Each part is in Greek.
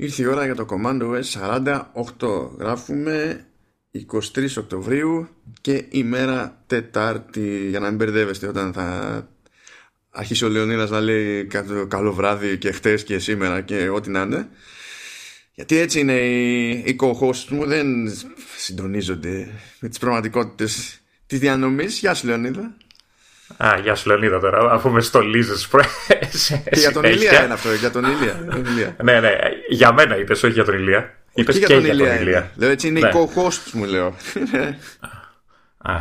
Ήρθε η ώρα για το Command OS 48. Γράφουμε 23 Οκτωβρίου και ημέρα Τετάρτη για να μην μπερδεύεστε όταν θα αρχίσει ο Λεωνίδας να λέει καλό βράδυ και χτες και σήμερα και ό,τι να είναι. Γιατί έτσι είναι οι, οι co-hosts μου δεν συντονίζονται με τις πραγματικότητες της διανομής. Γεια σου Λεωνίδα. Α, γεια σου Λεωνίδα τώρα, αφού με στολίζεις Και για τον Ηλία είναι αυτό, για τον Ηλία. ναι, ναι, για μένα είπες, όχι για τον Ηλία. Είπες και, για τον, Ηλία. Λέω έτσι είναι ναι. οι co-hosts μου λέω. Α,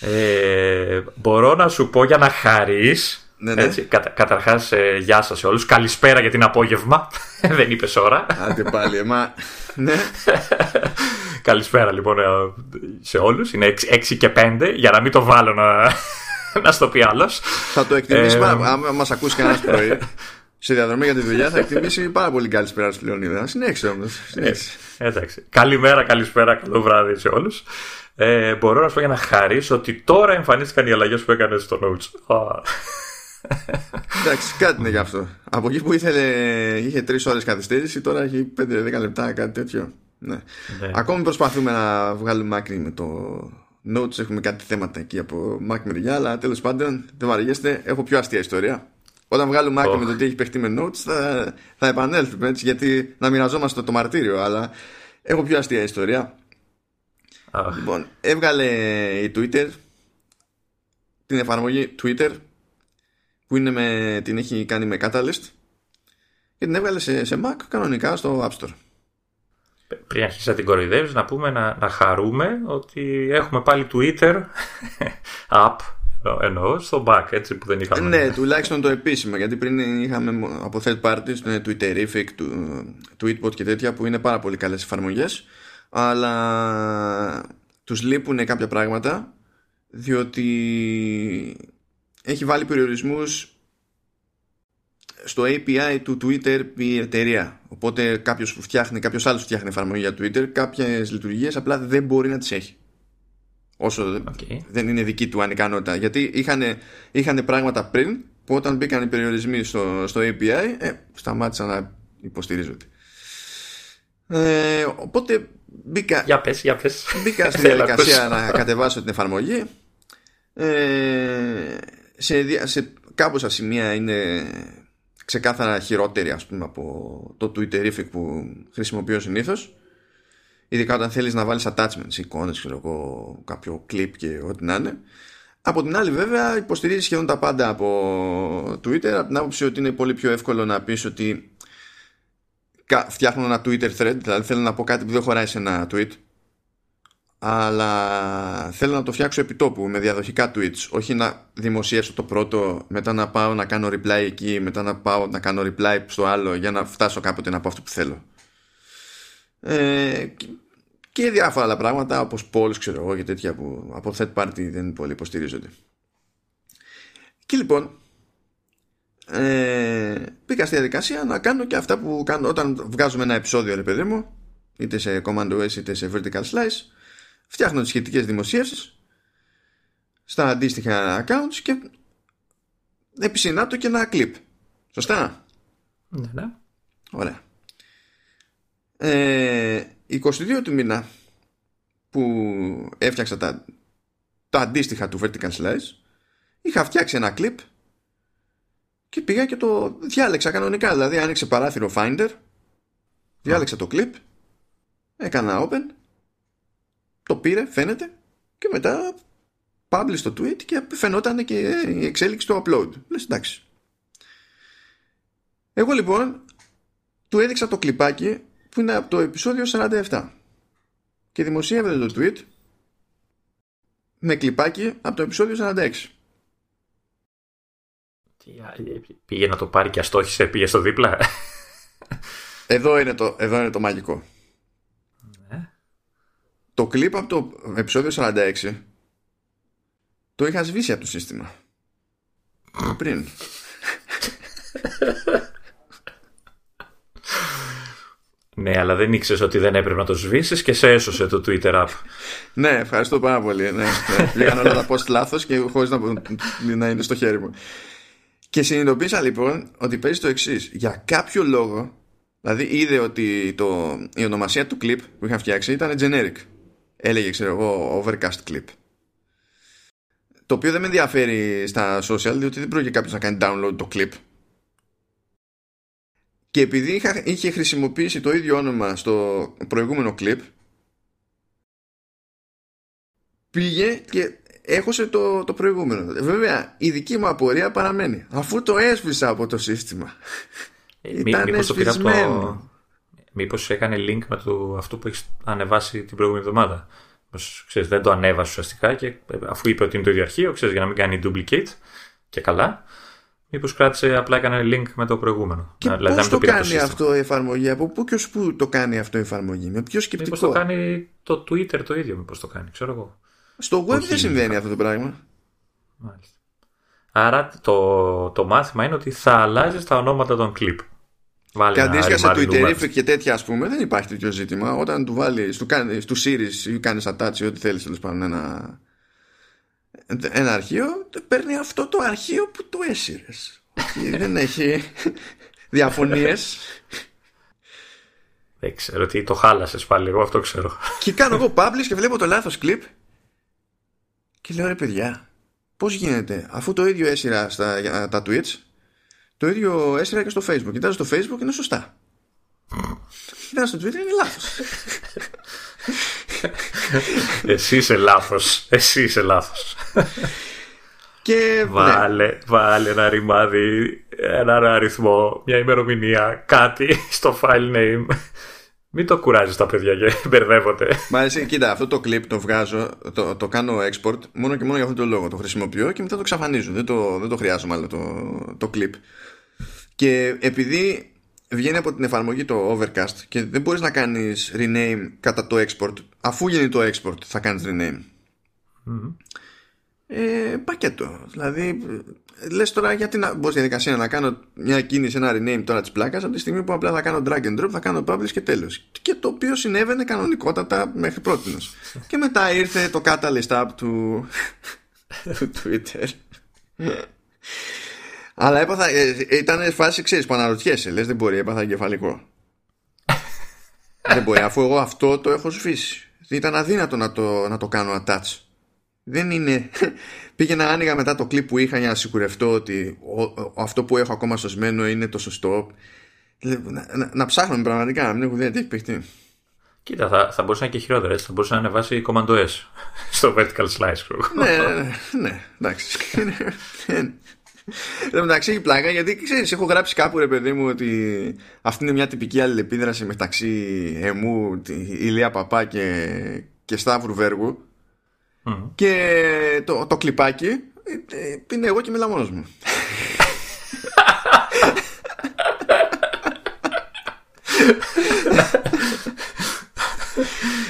ε, μπορώ να σου πω για να χαρείς ναι, ναι. Έτσι, κατα, καταρχάς, ε, γεια σας σε όλους. Καλησπέρα για την απόγευμα. Δεν είπες ώρα. Άντε πάλι, εμά. ναι. Καλησπέρα λοιπόν ε, σε όλους. Είναι 6 και 5 για να μην το βάλω να, να στο πει άλλος. Θα το εκτιμήσει, ε, άμα μας ακούσει κανένας πρωί σε διαδρομή για τη δουλειά, θα εκτιμήσει πάρα πολύ καλησπέρα στη Λεωνίδας. Συνέχισε όμως. Ε, εντάξει. Καλημέρα, καλησπέρα, καλό βράδυ σε όλους. Ε, μπορώ να σου πω για να χαρίσω ότι τώρα εμφανίστηκαν οι αλλαγές που έκανες στο Notes. Εντάξει, κάτι είναι γι' αυτό. Από εκεί που ήθελε, είχε τρεις ώρες καθυστέρηση, τώρα έχει 5-10 λεπτά, κάτι τέτοιο. Ναι. ναι. Ακόμη προσπαθούμε να βγάλουμε άκρη με το Notes. Έχουμε κάτι θέματα εκεί από Mac μεριά, αλλά τέλος πάντων δεν βαριέστε. Έχω πιο αστεία ιστορία. Όταν βγάλουμε άκρη με το τι έχει παιχτεί με Notes, θα, θα επανέλθουμε έτσι, γιατί να μοιραζόμαστε το μαρτύριο. Αλλά έχω πιο αστεία ιστορία. Λοιπόν, έβγαλε η Twitter την εφαρμογή Twitter που είναι με, την έχει κάνει με Catalyst και την έβγαλε σε, σε Mac κανονικά στο App Store. Πριν αρχίσει να την κοροϊδεύεις, να πούμε να, να χαρούμε ότι έχουμε πάλι Twitter app εννοώ στο back έτσι που δεν είχαμε. Ναι, τουλάχιστον το επίσημο γιατί πριν είχαμε από third parties το Twitterific, το Tweetbot και τέτοια που είναι πάρα πολύ καλές εφαρμογές αλλά τους λείπουν κάποια πράγματα διότι έχει βάλει περιορισμούς στο API του Twitter η εταιρεία. Οπότε κάποιος που φτιάχνει, κάποιος άλλος φτιάχνει εφαρμογή για Twitter, κάποιες λειτουργίες απλά δεν μπορεί να τις έχει. Όσο δεν είναι δική του ανικανότητα. Γιατί είχαν, πράγματα πριν που όταν μπήκαν οι περιορισμοί στο, στο API, ε, σταμάτησαν να υποστηρίζονται. Ε, οπότε μπήκα, για πες, για πες. μπήκα στη διαδικασία να κατεβάσω την εφαρμογή. Ε, σε, σε κάμποσα σημεία είναι ξεκάθαρα χειρότερη ας πούμε από το Twitterific που χρησιμοποιώ συνήθως. ειδικά όταν θέλεις να βάλεις attachments, εικόνες, ξέρω εγώ, κάποιο clip και ό,τι να είναι από την άλλη βέβαια υποστηρίζεις σχεδόν τα πάντα από Twitter από την άποψη ότι είναι πολύ πιο εύκολο να πεις ότι φτιάχνω ένα Twitter thread δηλαδή θέλω να πω κάτι που δεν χωράει σε ένα tweet αλλά θέλω να το φτιάξω επιτόπου με διαδοχικά tweets. Όχι να δημοσιεύσω το πρώτο μετά να πάω να κάνω reply εκεί μετά να πάω να κάνω reply στο άλλο για να φτάσω κάποτε να πω αυτό που θέλω. Ε, και διάφορα άλλα πράγματα όπως polls ξέρω εγώ και τέτοια που από third party δεν πολύ υποστηρίζονται. Και λοιπόν ε, πήγα στη διαδικασία να κάνω και αυτά που κάνω. Όταν βγάζουμε ένα επεισόδιο ρε παιδί μου είτε σε command OS είτε σε vertical slice φτιάχνω τις σχετικές δημοσίευσεις στα αντίστοιχα accounts και επισυνάπτω και ένα clip. Σωστά; Ναι, ναι. Ωραία. Ε, 22 του μήνα που έφτιαξα τα, τα αντίστοιχα του Vertical Slice είχα φτιάξει ένα clip και πήγα και το διάλεξα κανονικά. Δηλαδή άνοιξε παράθυρο Finder διάλεξα το clip έκανα open το πήρε, φαίνεται, και μετά publish το tweet και φαινόταν και η εξέλιξη του upload. Λες εντάξει. Εγώ λοιπόν του έδειξα το κλιπάκι που είναι από το επεισόδιο 47 και δημοσίευε το tweet με κλιπάκι από το επεισόδιο 46. Πήγε να το πάρει και αστόχησε, πήγε στο δίπλα. Εδώ είναι το, εδώ είναι το μαγικό το κλιπ από το επεισόδιο 46 το είχα σβήσει από το σύστημα. Πριν. Ναι, αλλά δεν ήξερες ότι δεν έπρεπε να το σβήσεις και σε έσωσε το Twitter app. ναι, ευχαριστώ πάρα πολύ. Ναι, ναι. Πήγαν όλα τα post λάθος και χωρίς να, να είναι στο χέρι μου. Και συνειδητοποίησα λοιπόν ότι παίζει το εξής. Για κάποιο λόγο Δηλαδή είδε ότι το, η ονομασία του clip που είχα φτιάξει ήταν generic. Έλεγε, ξέρω εγώ, overcast clip. Το οποίο δεν με ενδιαφέρει στα social, διότι δεν πρόκειται κάποιος να κάνει download το clip. Και επειδή είχα, είχε χρησιμοποιήσει το ίδιο όνομα στο προηγούμενο clip, πήγε και έχωσε το, το προηγούμενο. Βέβαια, η δική μου απορία παραμένει. Αφού το έσβησα από το σύστημα. Ε, μήπως το πήρα το... Μήπως έκανε link με το, αυτό που έχεις ανεβάσει την προηγούμενη εβδομάδα. Ξέρεις, δεν το ανέβασε ουσιαστικά και αφού είπε ότι είναι το ίδιο αρχείο, ξέρεις, για να μην κάνει duplicate και καλά. Μήπως κράτησε, απλά έκανε link με το προηγούμενο. Και δηλαδή, πώς το, το κάνει το αυτό η εφαρμογή, από πού και ως πού το κάνει αυτό η εφαρμογή, με ποιο σκεπτικό; Μήπως το κάνει το Twitter το ίδιο, μήπως το κάνει, ξέρω εγώ. Στο web δεν συμβαίνει αυτό το πράγμα. Μάλιστα. Άρα το, το μάθημα είναι ότι θα αλλάζεις τα ονόματα των κλιπ. Βάλει και αντίστοιχα σε Twitter και τέτοια, ας πούμε, δεν υπάρχει τέτοιο ζήτημα. Όταν του βάλει, του, του series ή κάνεις attach ή ό,τι θέλεις τέλος πάντων ένα, ένα αρχείο, παίρνει αυτό το αρχείο που του έσυρες. δεν έχει διαφωνίες. Δεν ξέρω τι το χάλασες πάλι, εγώ αυτό ξέρω. Και κάνω εγώ publish και βλέπω το λάθος κλειπ και λέω ρε παιδιά, πώς γίνεται, αφού το ίδιο έσυρα στα τα Twitch, το ίδιο έσυρα και στο Facebook. Κοιτάζω στο Facebook και είναι σωστά. Κοιτάζω στο Twitter είναι λάθος. Εσύ είσαι λάθος. Εσύ είσαι λάθος. Και, βάλε, ναι. βάλε ένα ρημάδι, έναν αριθμό, μια ημερομηνία, κάτι στο file name μην το κουράζεις τα παιδιά και μπερδεύονται. Μα εσύ, κοίτα, αυτό το clip το βγάζω, το, το κάνω export μόνο και μόνο για αυτόν τον λόγο. Το χρησιμοποιώ και μετά το ξαφανίζω. Δεν το, δεν το χρειάζομαι άλλο το, το clip. Και επειδή βγαίνει από την εφαρμογή το Overcast και δεν μπορείς να κάνεις rename κατά το export, αφού γίνει το export θα κάνεις rename. Mm-hmm. Ε, πακέτο. Δηλαδή, λες τώρα γιατί να μπω στη διαδικασία να κάνω μια κίνηση, ένα rename τώρα της πλάκας, από τη στιγμή που απλά θα κάνω drag and drop, θα κάνω publish και τέλος. Και το οποίο συνέβαινε κανονικότατα μέχρι πρώτη. και μετά ήρθε το catalyst app του, του Twitter. Αλλά έπαθα, ε, ήταν φάση, ξέρεις, που αναρωτιέσαι. Λες, δεν μπορεί, έπαθα εγκεφαλικό. δεν μπορεί, αφού εγώ αυτό το έχω σφίσει. Ήταν αδύνατο να το, να το κάνω attach. Δεν είναι. Πήγαινα άνοιγα μετά το κλιπ που είχα για να σιγουρευτώ ότι αυτό που έχω ακόμα σωσμένο είναι το σωστό. Να, να, να ψάχνουμε πραγματικά, να μην έχω ιδέα τι έχει παιχτεί. Κοίτα, θα, θα μπορούσε να είναι και χειρότερα. Θα μπορούσε να ανεβάσει Commando S στο vertical slice. ναι, ναι, ναι, εντάξει. Εν μεταξύ έχει πλάκα γιατί ξέρεις, έχω γράψει κάπου ρε παιδί μου ότι αυτή είναι μια τυπική αλληλεπίδραση μεταξύ εμού, Ηλία Παπά και, και Σταύρου Βέργου και το, το κλιπάκι ε, ε, είναι εγώ και μιλάω μόνος μου.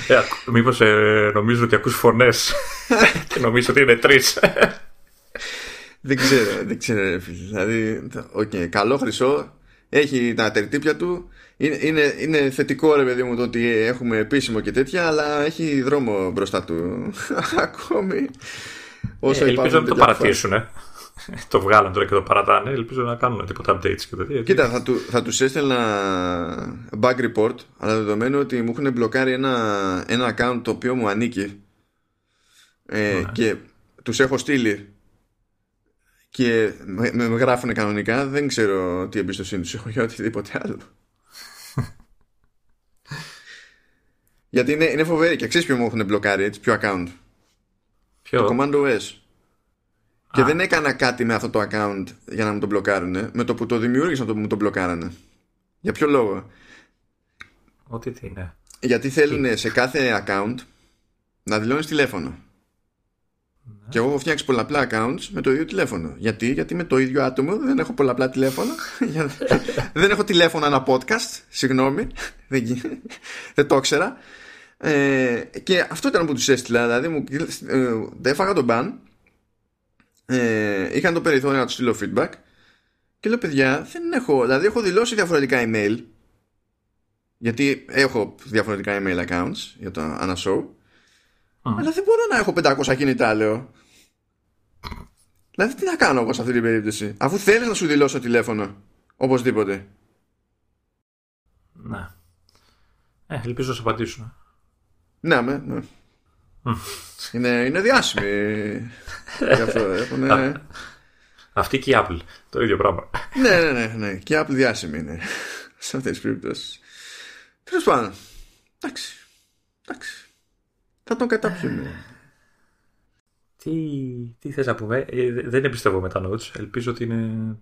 ε, μήπως ε, νομίζω ότι ακούς φωνές και νομίζω ότι είναι τρεις. δεν ξέρω, δεν ξέρω Δηλαδή, okay, καλό χρυσό, έχει τα τερτύπια του, είναι, είναι, είναι θετικό ρε παιδί μου το ότι έχουμε επίσημο και τέτοια, αλλά έχει δρόμο μπροστά του ακόμη. Όσο ε, ελπίζω να το παρατήσουν. Ε. το βγάλουν τώρα και το παρατάνε. Ελπίζω να κάνουν τίποτα updates και τέτοια. Κοίτα, θα, του, θα τους έστελνα bug report, αλλά δεδομένου ότι μου έχουν μπλοκάρει ένα, ένα account το οποίο μου ανήκει ε, ναι. και τους έχω στείλει και με, με γράφουν κανονικά, δεν ξέρω τι εμπιστοσύνη τους έχω για οτιδήποτε άλλο. Γιατί είναι, είναι φοβερή και ξέρεις ποιο μου έχουν μπλοκάρει έτσι, ποιο account; Ποιο; Το Commando S. Και δεν έκανα κάτι με αυτό το account για να μου το μπλοκάρουν. Με το που το δημιούργησαν το που μου το μπλοκάρανε. Για ποιο λόγο; Ό,τι τι είναι. Γιατί θέλουν σε κάθε account να δηλώνεις τηλέφωνο. Ναι. Και εγώ έχω φτιάξει πολλαπλά accounts με το ίδιο τηλέφωνο. Γιατί, Γιατί με το ίδιο άτομο δεν έχω πολλαπλά τηλέφωνα. δεν έχω τηλέφωνο ένα podcast. Συγγνώμη. δεν, δεν το ήξερα. Ε, και αυτό ήταν που τους έστειλα. Δηλαδή μου ε, έφαγα τον μπαν. Ε, είχαν το περιθώριο να τους στείλω feedback. Και λέω παιδιά, δεν έχω. Δηλαδή έχω δηλώσει διαφορετικά email. Γιατί έχω διαφορετικά email accounts για το Anashow. Αλλά δεν μπορώ να έχω 500 κινητά, λέω. Δηλαδή τι να κάνω εγώ σε αυτή την περίπτωση. Αφού θέλεις να σου δηλώσω τηλέφωνο. Οπωσδήποτε. Ναι. Ε, ελπίζω να σε απαντήσουν. Ναι, ναι. ναι. είναι, είναι διάσημοι. Γι' αυτό έχουν... Αυτή και η Apple. Το ίδιο πράγμα. ναι, ναι, ναι, ναι. Και η Apple διάσημη είναι. Σε αυτές τις περιπτώσεις. Τέλος πάντων. Εντάξει. Εντάξει. Θα τον καταπιούμε. Τι, τι θες να πούμε; Ε, δεν εμπιστεύω με τα notes. Ελπίζω ότι είναι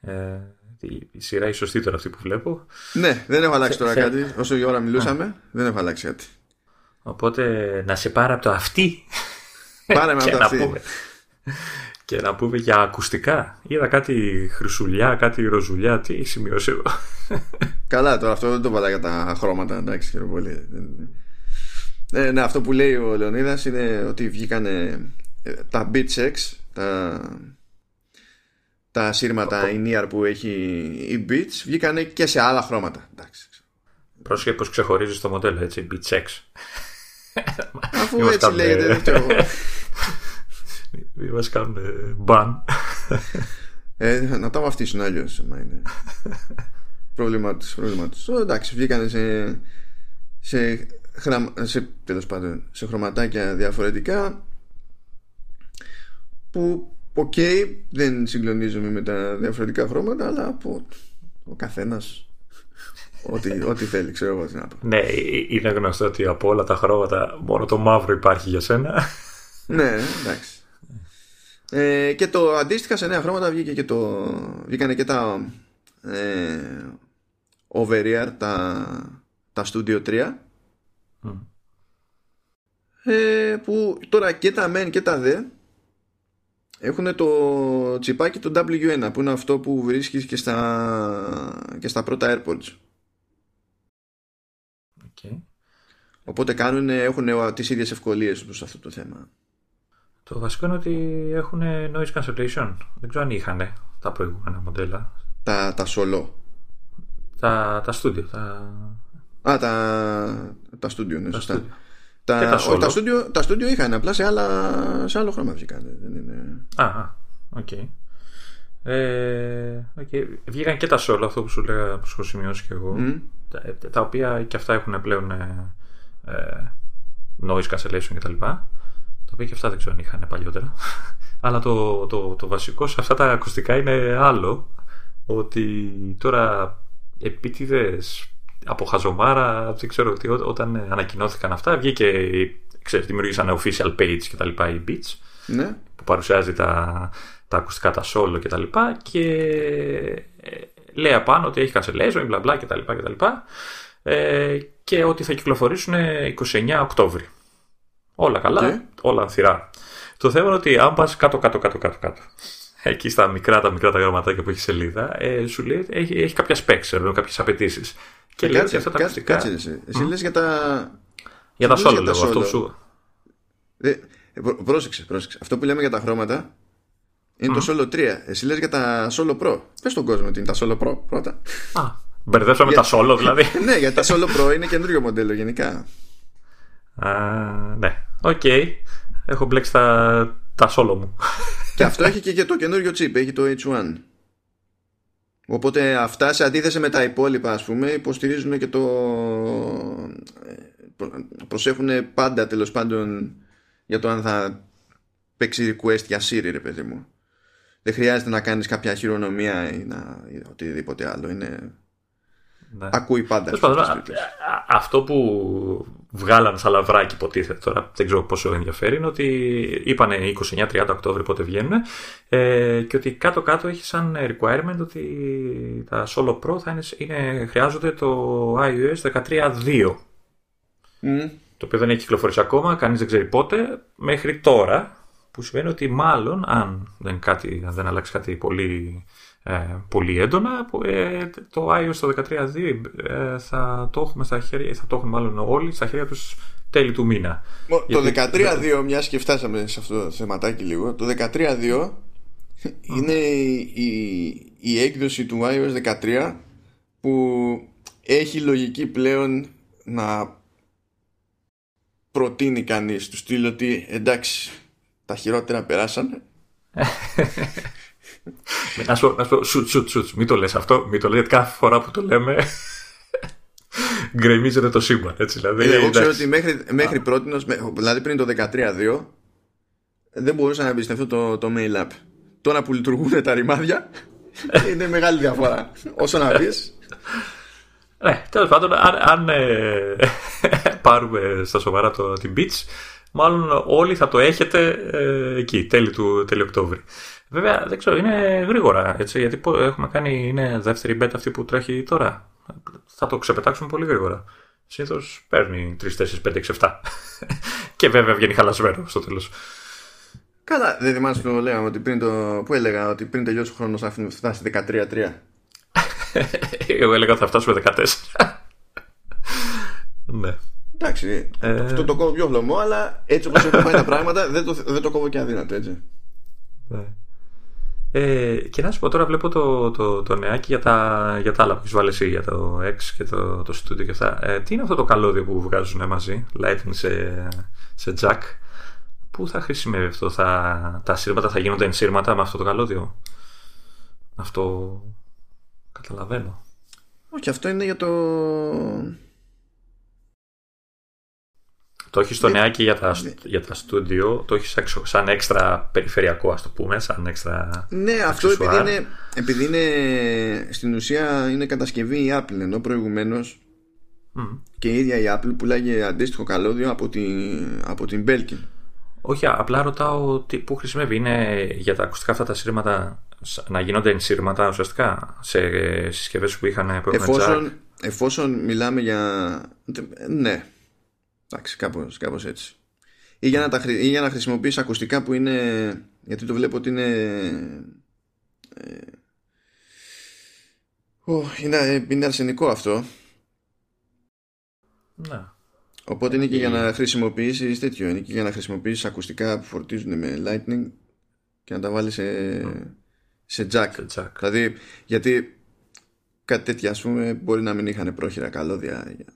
ε, η σειρά η σωστή τώρα αυτή που βλέπω. Ναι, δεν έχω αλλάξει τώρα κάτι. Όσο η ώρα μιλούσαμε, δεν έχω αλλάξει κάτι. Οπότε να σε πάρω από το αυτή. Πάρε με από το αυτή. Και να πούμε για ακουστικά. Είδα κάτι χρυσουλιά, κάτι ροζουλιά. Τι έχει σημειώσει εδώ. Καλά, τώρα αυτό δεν το βάλα για τα χρώματα. Εντάξει, χαίρομαι πολύ. Ε, ναι, αυτό που λέει ο Λεωνίδας είναι ότι βγήκαν ε, τα Beat τα, τα σύρματα η που έχει η Beats, βγήκαν και σε άλλα χρώματα. Εντάξει. Πρόσεχε πώς ξεχωρίζεις το μοντέλο, έτσι, Beats Αφού έτσι λέγεται, δεν ξέρω μην μας κάνουν ban. Ε, να τα βαφτίσουν αλλιώς. είναι πρόβλημά τους. Εντάξει, βγήκαν σε, σε, σε, πάντων, σε χρωματάκια διαφορετικά που OK, okay, δεν συγκλονίζομαι με τα διαφορετικά χρώματα αλλά από ο καθένας ό,τι, ό,τι θέλει, ξέρω εγώ τι να πω. Ναι, είναι γνωστό ότι από όλα τα χρώματα μόνο το μαύρο υπάρχει για σένα. ναι, εντάξει. Ε, και το αντίστοιχα σε νέα χρώματα βγήκε και το, βγήκανε και τα ε, over τα, τα Studio 3 ε, που τώρα και τα MEN και τα DE έχουν το τσιπάκι το W1 που είναι αυτό που βρίσκεις και στα, και στα πρώτα AirPods okay. οπότε κάνουν, έχουν τις ίδιες ευκολίες προς αυτό το θέμα το βασικό είναι ότι έχουν noise cancellation. Δεν ξέρω αν είχαν τα προηγούμενα μοντέλα. Τα, τα solo. Τα, τα studio. Τα... Α, τα, τα studio, ναι, τα σωστά. Studio. Τα, τα, όχι, τα, Studio, τα Studio είχαν, απλά σε, άλλα, σε άλλο χρώμα βγήκαν. Δεν είναι... Α, α, OK. Okay. Ε, okay. Βγήκαν και τα Solo, αυτό που σου λέγα, που σου έχω σημειώσει και εγώ. Mm. Τα, τα, οποία και αυτά έχουν πλέον ε, ε, noise cancellation κτλ οποία και αυτά δεν ξέρω αν είχαν παλιότερα. Αλλά το, το, το βασικό σε αυτά τα ακουστικά είναι άλλο. Ότι τώρα επίτηδες από χαζομάρα, δεν ξέρω ότι όταν ανακοινώθηκαν αυτά, βγήκε, ξέρεις, δημιουργήσαν official page και τα λοιπά, οι Beats, ναι. που παρουσιάζει τα, τα ακουστικά, τα solo και τα λοιπά και ε, λέει απάνω ότι έχει cancellation, μπλα μπλα και τα λοιπά και τα λοιπά ε, και ότι θα κυκλοφορήσουν 29 Οκτώβρη. Όλα καλά, όλα ανθυρά. Το θέμα είναι ότι αν πας κάτω, κάτω, κάτω, κάτω, κάτω. Εκεί στα μικρά τα μικρά τα γραμματάκια που έχει σελίδα, ε, σου λέει έχει, έχει κάποια specs, κάποιες απαιτήσεις. Και λέει ότι αυτά τα ακουστικά. Κάτσε, εσύ, εσύ λες για τα. Για τα Solo, λέω. Αυτό σου. Ε, πρόσεξε, πρόσεξε. Αυτό που λέμε για τα χρώματα είναι το Solo 3. Εσύ λες για τα Solo Pro. Πες στον κόσμο ότι είναι τα Solo Pro πρώτα. Α, μπερδέψαμε τα Solo δηλαδή. ναι, για τα Solo Pro είναι καινούριο μοντέλο γενικά. Α, ναι. OK. Okay. Έχω μπλέξει τα, τα Solo μου. Και αυτό έχει και, και το καινούριο chip. Έχει το H1. Οπότε αυτά σε αντίθεση με τα υπόλοιπα ας πούμε υποστηρίζουν και το προσέχουν πάντα τέλος πάντων για το αν θα παίξει request για Siri ρε παιδί μου δεν χρειάζεται να κάνεις κάποια χειρονομία ή, να, ή οτιδήποτε άλλο είναι ναι. Ακούει πάντα. αυτό που βγάλαν σαν λαβράκι υποτίθεται τώρα, δεν ξέρω πόσο ενδιαφέρει, είναι ότι είπαν 29-30 Οκτώβρη πότε βγαίνουν ε, και ότι κάτω-κάτω έχει σαν requirement ότι τα Solo Pro θα είναι, είναι χρειάζονται το iOS 13.2. Mm. Το οποίο δεν έχει κυκλοφορήσει ακόμα, κανείς δεν ξέρει πότε, μέχρι τώρα, που σημαίνει ότι μάλλον αν δεν, κάτι, αν δεν αλλάξει κάτι πολύ ε, πολύ έντονα. Ε, το iOS το 13.2 ε, θα το έχουμε στα χέρια, θα το έχουν μάλλον όλοι στα χέρια τους τέλη του μήνα. Το 13.2, μιας και φτάσαμε σε αυτό το θεματάκι λίγο, το 13.2 είναι η, η, έκδοση του iOS 13 που έχει λογική πλέον να προτείνει κανείς του στυλ ότι εντάξει τα χειρότερα περάσανε να σου πω, σουτ, σουτ, σουτ, μην το λες αυτό, μην το λες, κάθε φορά που το λέμε γκρεμίζεται το σύμπαν. Έτσι, δηλαδή, ε, εγώ ξέρω ότι μέχρι, μέχρι πρώτη, δηλαδή πριν το 13-2, δεν μπορούσα να εμπιστευτώ το, το mail app. Τώρα που λειτουργούν τα ρημάδια, είναι μεγάλη διαφορά. Όσο να πεις. Ναι, τέλος πάντων, αν, αν ε, πάρουμε στα σοβαρά το, την Beach, μάλλον όλοι θα το έχετε ε, εκεί, τέλη του τέλη Οκτώβρη. Βέβαια, δεν ξέρω, είναι γρήγορα, έτσι, γιατί έχουμε κάνει, είναι δεύτερη μπέτα αυτή που τρέχει τώρα. Θα το ξεπετάξουμε πολύ γρήγορα. Συνήθως παίρνει 3, 4, 5, 6, 7. και βέβαια βγαίνει χαλασμένο στο τέλος. Καλά, δεν θυμάσαι που λέγαμε ότι πριν το. Πού έλεγα ότι πριν τελειώσει ο χρόνος θα φτάσει 13-3. Εγώ έλεγα ότι θα φτάσουμε 14. ναι. Εντάξει, ε... αυτό το κόβω πιο βλωμό, αλλά έτσι όπως έχουν πάει τα πράγματα δεν το, δεν το κόβω και αδύνατο έτσι. Ναι. Ε, και να σου πω τώρα βλέπω το, το, το νεάκι για τα, για τα άλλα που έχεις βάλει εσύ, για το X και το, το Studio και αυτά. Ε, τι είναι αυτό το καλώδιο που βγάζουν μαζί, Lightning σε, σε jack; Πού θα χρησιμεύει αυτό, θα, τα σύρματα θα γίνονται ενσύρματα με αυτό το καλώδιο; Αυτό καταλαβαίνω. Όχι, αυτό είναι για το το έχεις στο νεάκι για τα, για τα στούντιο, το έχεις σαν έξτρα περιφερειακό, ας το πούμε, σαν έξτρα. Ναι, αυτό επειδή είναι, επειδή είναι στην ουσία είναι κατασκευή η Apple, ενώ προηγουμένως και η ίδια η Apple πουλάγε αντίστοιχο καλώδιο από την, από την Belkin. Όχι, απλά ρωτάω τι, πού χρησιμεύει. Είναι για τα ακουστικά αυτά τα σύρματα να γίνονται ενσύρματα ουσιαστικά σε συσκευές που είχαν που εφόσον, εφόσον μιλάμε για. Ναι, Εντάξει, κάπως, κάπως έτσι. Ή για, να τα, ή για να χρησιμοποιείς ακουστικά που είναι... Γιατί το βλέπω ότι είναι... Ε, είναι, είναι αρσενικό αυτό. Να. Οπότε είναι και για να χρησιμοποιήσεις τέτοιο. Είναι και για να χρησιμοποιήσεις ακουστικά που φορτίζουν με lightning και να τα βάλεις σε, σε, jack. σε jack. Δηλαδή, γιατί κάτι τέτοια ας πούμε μπορεί να μην είχαν πρόχειρα καλώδια για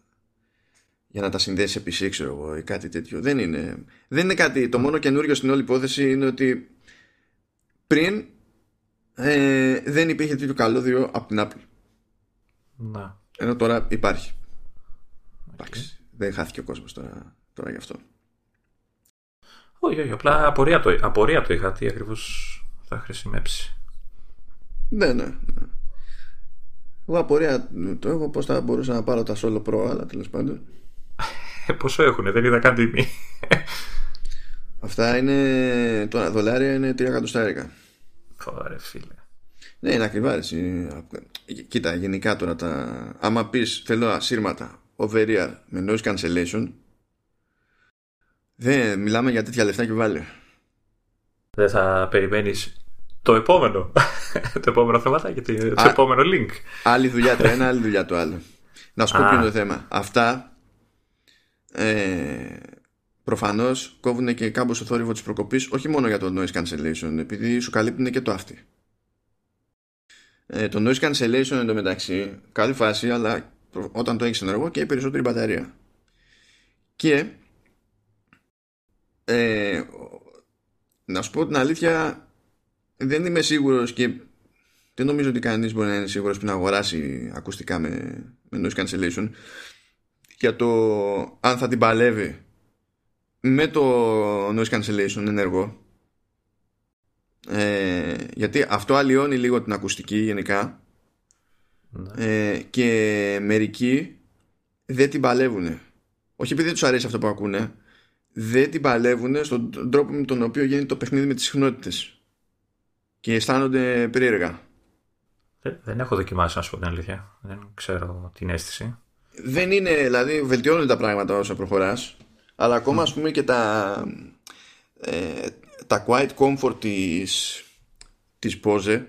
να τα συνδέσει επί ξέρω εγώ ή κάτι τέτοιο. Δεν είναι, δεν είναι κάτι. Το μόνο καινούριο στην όλη υπόθεση είναι ότι πριν ε, δεν υπήρχε τέτοιο καλώδιο από την Apple. Να. Ενώ τώρα υπάρχει. Εντάξει. Δεν χάθηκε ο κόσμος τώρα, τώρα γι' αυτό. Όχι, όχι. Απλά απορία το, απορία το είχα. Τι ακριβώς θα χρησιμεύσει. Ναι, ναι. ναι. Εγώ απορία το έχω πώς θα μπορούσα να πάρω τα Solo Pro, αλλά τέλος πάντων. Ε, πόσο έχουν, δεν είδα καν τιμή. Αυτά είναι. Τώρα δολάρια είναι 3 εκατοστάρικα. Ωραία, φίλε. Ναι, είναι ακριβά. Εσύ. Κοίτα, γενικά τώρα τα. Άμα πεις θέλω ασύρματα over ear με noise cancellation. Δεν μιλάμε για τέτοια λεφτά και βάλε. Δεν θα περιμένεις το επόμενο. το επόμενο θεματάκι, το, το επόμενο link. Άλλη δουλειά το ένα, άλλη δουλειά το άλλο. Να σου πω ποιο είναι το θέμα. Αυτά ε, Προφανώς κόβουν και κάμπο στο θόρυβο της προκοπής, όχι μόνο για το noise cancellation, επειδή σου καλύπτουν και το αυτή. Ε, το noise cancellation εντωμεταξύ, καλή φάση, αλλά όταν το έχεις ενεργό και περισσότερη μπαταρία. Και ε, να σου πω την αλήθεια, δεν είμαι σίγουρος και δεν νομίζω ότι κανείς μπορεί να είναι σίγουρος που να αγοράσει ακουστικά με, με noise cancellation για το αν θα την παλεύει με το noise cancellation ενεργό. Ε, γιατί αυτό αλλοιώνει λίγο την ακουστική γενικά. Ναι. ε, και μερικοί δεν την παλεύουν όχι επειδή τους αρέσει αυτό που ακούνε δεν την παλεύουν στον τρόπο με τον οποίο γίνεται το παιχνίδι με τις συχνότητες. Και αισθάνονται περίεργα. Δεν έχω δοκιμάσει να σου πω την αλήθεια. Δεν ξέρω την αίσθηση δεν είναι, δηλαδή βελτιώνουν τα πράγματα όσο προχωράς αλλά ακόμα ας πούμε και τα ε, τα quiet comfort της της Pose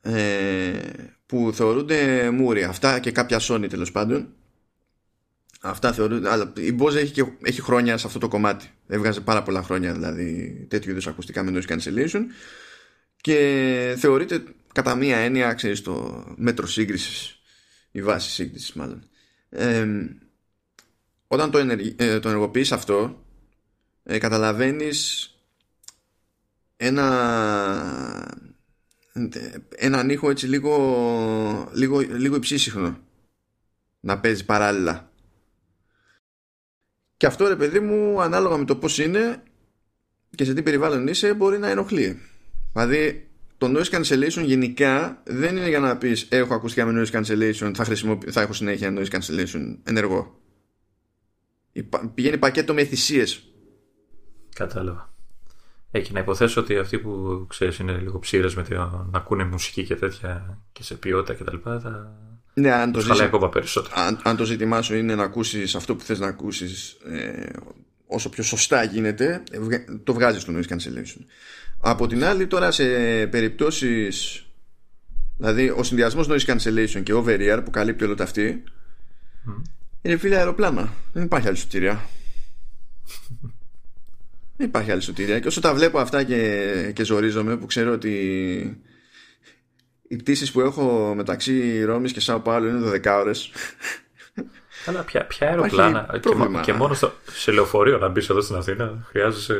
ε, που θεωρούνται μούρια αυτά και κάποια Sony τέλος πάντων. Αυτά θεωρούνται αλλά η Bose έχει, και, έχει χρόνια σε αυτό το κομμάτι. Έβγαζε πάρα πολλά χρόνια δηλαδή τέτοιου είδους ακουστικά με noise cancellation. Και θεωρείται κατά μία έννοια ξέρεις το μέτρο σύγκρισης η βάση σύγκρισης μάλλον. όταν το, ενεργ, ε, το ενεργοποιείς αυτό ε, καταλαβαίνεις ένα έναν ήχο έτσι λίγο, λίγο, λίγο υψίσυχνο να παίζει παράλληλα. Και αυτό ρε παιδί μου ανάλογα με το πώς είναι και σε τι περιβάλλον είσαι μπορεί να ενοχλεί. Δηλαδή το noise cancellation γενικά δεν είναι για να πεις έχω ακουστικά με noise cancellation θα, θα έχω συνέχεια noise cancellation ενεργό. Πηγαίνει πακέτο με θυσίες. Κατάλαβα. Έχει να υποθέσω ότι αυτοί που ξέρεις είναι λίγο ψήρες με το να ακούνε μουσική και τέτοια και σε ποιότητα κτλ. Θα. Ναι, αν το, ζητημά... ακόμα περισσότερο. Αν, αν το ζήτημά σου είναι να ακούσεις αυτό που θες να ακούσεις ε, όσο πιο σωστά γίνεται, το βγάζεις στο noise cancellation. Από την άλλη, τώρα σε περιπτώσεις. Δηλαδή, ο συνδυασμός noise cancellation και over ear που καλύπτει όλο το αυτή mm. είναι φίλια αεροπλάνα. Δεν υπάρχει άλλη σωτηρία. Δεν υπάρχει άλλη σωτηρία. Και όσο τα βλέπω αυτά και, και ζορίζομαι, που ξέρω ότι οι πτήσεις που έχω μεταξύ Ρώμης και Σάου Πάολο είναι 12 ώρες. Καλά, ποια, ποια αεροπλάνα; Και, και, μόνο στο, σε λεωφορείο να μπεις εδώ στην Αθήνα χρειάζεσαι.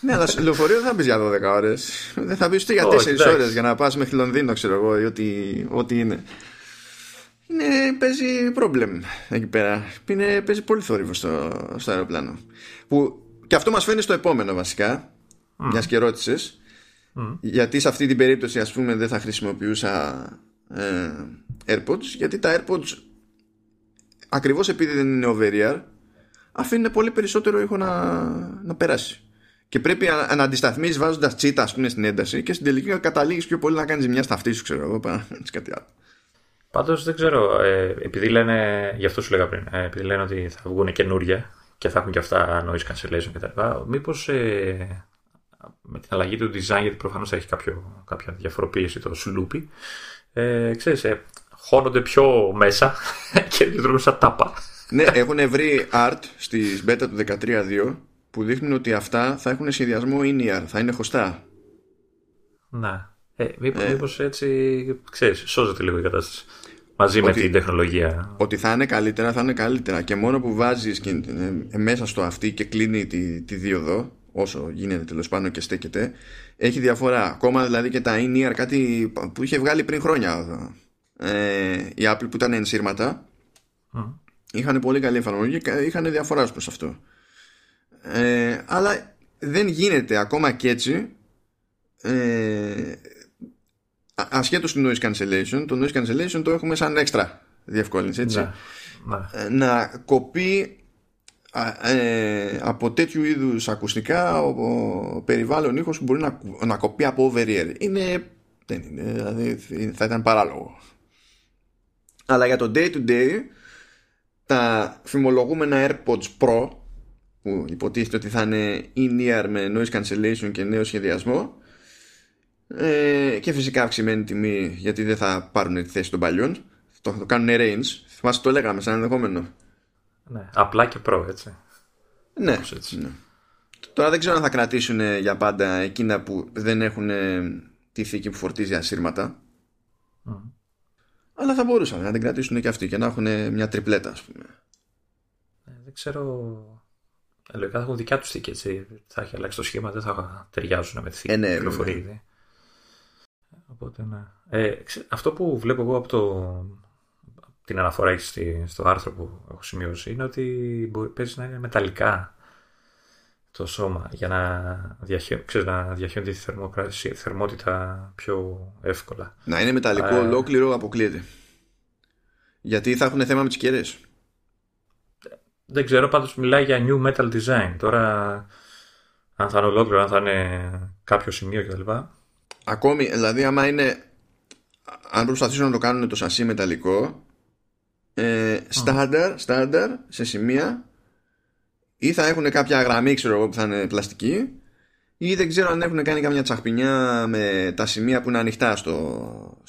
ναι, αλλά σε λεωφορείο δεν θα μπεις για 12 ώρες. Δεν θα μπεις ούτε για 4 ώρες για να πας μέχρι Λονδίνο, ξέρω εγώ, ή ό,τι, ό,τι είναι. Είναι, παίζει πρόβλημα εκεί πέρα. Είναι, παίζει πολύ θόρυβο στο, στο αεροπλάνο. Που και αυτό μας φαίνει στο επόμενο βασικά, mm. μιας και ρώτησες, γιατί σε αυτή την περίπτωση ας πούμε δεν θα χρησιμοποιούσα ε, AirPods, γιατί τα AirPods ακριβώς επειδή δεν είναι over ear, αφήνουν πολύ περισσότερο ήχο να, να περάσει. Και πρέπει να, να αντισταθμίσει βάζοντας τσίτα ας πούμε, στην ένταση και στην τελική να καταλήγεις πιο πολύ να κάνεις μια σταυτή σου, ξέρω εγώ, παρά κάτι άλλο. Πάντως δεν ξέρω, ε, επειδή λένε, γι' αυτό σου λέγα πριν, ε, επειδή λένε ότι θα βγουν καινούρια και θα έχουν και αυτά noise cancellation κτλ. Μήπως ε, με την αλλαγή του design, γιατί προφανώς θα έχει κάποιο, κάποια διαφοροποίηση το σουλούπι, ε, ξέρεις, ε, χώνονται πιο μέσα και λειτουργούν σαν τάπα. ναι, έχουν βρει art στη beta του 13.2 που δείχνουν ότι αυτά θα έχουν σχεδιασμό in-ear, θα είναι χωστά. Να. Ε, μήπως, ε, μήπως έτσι, ξέρεις, σώζεται λίγο η κατάσταση μαζί με την τεχνολογία. Ότι θα είναι καλύτερα, θα είναι καλύτερα. Και μόνο που βάζει ε, μέσα στο αυτή και κλείνει τη, τη δίωδο, όσο γίνεται τέλος πάνω και στέκεται, έχει διαφορά. Ακόμα δηλαδή και τα in-ear, κάτι που είχε βγάλει πριν χρόνια ε, η Apple που ήταν ενσύρματα, mm. είχαν πολύ καλή εφαρμογή και είχαν διαφοράς προς αυτό. Ε, αλλά δεν γίνεται ακόμα και έτσι ε, ασχέτως του noise cancellation το noise cancellation το έχουμε σαν έξτρα διευκόλυνση έτσι ναι, ναι. Ε, να κοπεί ε, από τέτοιου είδους ακουστικά ο, ο περιβάλλον ήχος που μπορεί να, να κοπεί από over ear είναι, δεν είναι δηλαδή θα ήταν παράλογο αλλά για το day to day τα φημολογούμενα AirPods Pro που υποτίθεται ότι θα είναι in-ear με noise cancellation και νέο σχεδιασμό ε, και φυσικά αυξημένη τιμή γιατί δεν θα πάρουν τη θέση των παλιών. Το, το κάνουν range. Θυμάσαι το λέγαμε σαν ενδεχόμενο. Ναι, απλά και προ, έτσι. Ναι, έτσι. ναι. Τώρα δεν ξέρω αν θα κρατήσουν για πάντα εκείνα που δεν έχουν τη θήκη που φορτίζει ασύρματα. Αλλά θα μπορούσαν να την κρατήσουν και αυτοί και να έχουν μια τριπλέτα, ας πούμε. Ε, δεν ξέρω. Λογικά θα έχουν δικιά τους θήκη, έτσι. Θα έχει αλλάξει το σχήμα, δεν θα ταιριάζουν με τη θήκη. Ε, ναι, Οπότε, ναι. Ε, αυτό που βλέπω εγώ από το, την αναφορά έχεις στο άρθρο που έχω σημειώσει είναι ότι μπορεί, παίζει να είναι μεταλλικά το σώμα για να, διαχει... να διαχειώνεται τη θερμότητα πιο εύκολα. Να είναι μεταλλικό ε, ολόκληρο αποκλείεται. Γιατί θα έχουν θέμα με τις κεραίες. Δεν ξέρω, πάντως μιλάει για new metal design. Τώρα, αν θα είναι ολόκληρο, αν θα είναι κάποιο σημείο κτλ. Ακόμη, δηλαδή, άμα είναι. Αν προσπαθήσουν να το κάνουν το σασί μεταλλικό, ε, στάνταρ, στάνταρ, σε σημεία, ή θα έχουν κάποια γραμμή, ξέρω εγώ, που θα είναι πλαστική, ή δεν ξέρω αν έχουν κάνει καμιά τσαχπινιά με τα σημεία που είναι ανοιχτά στο,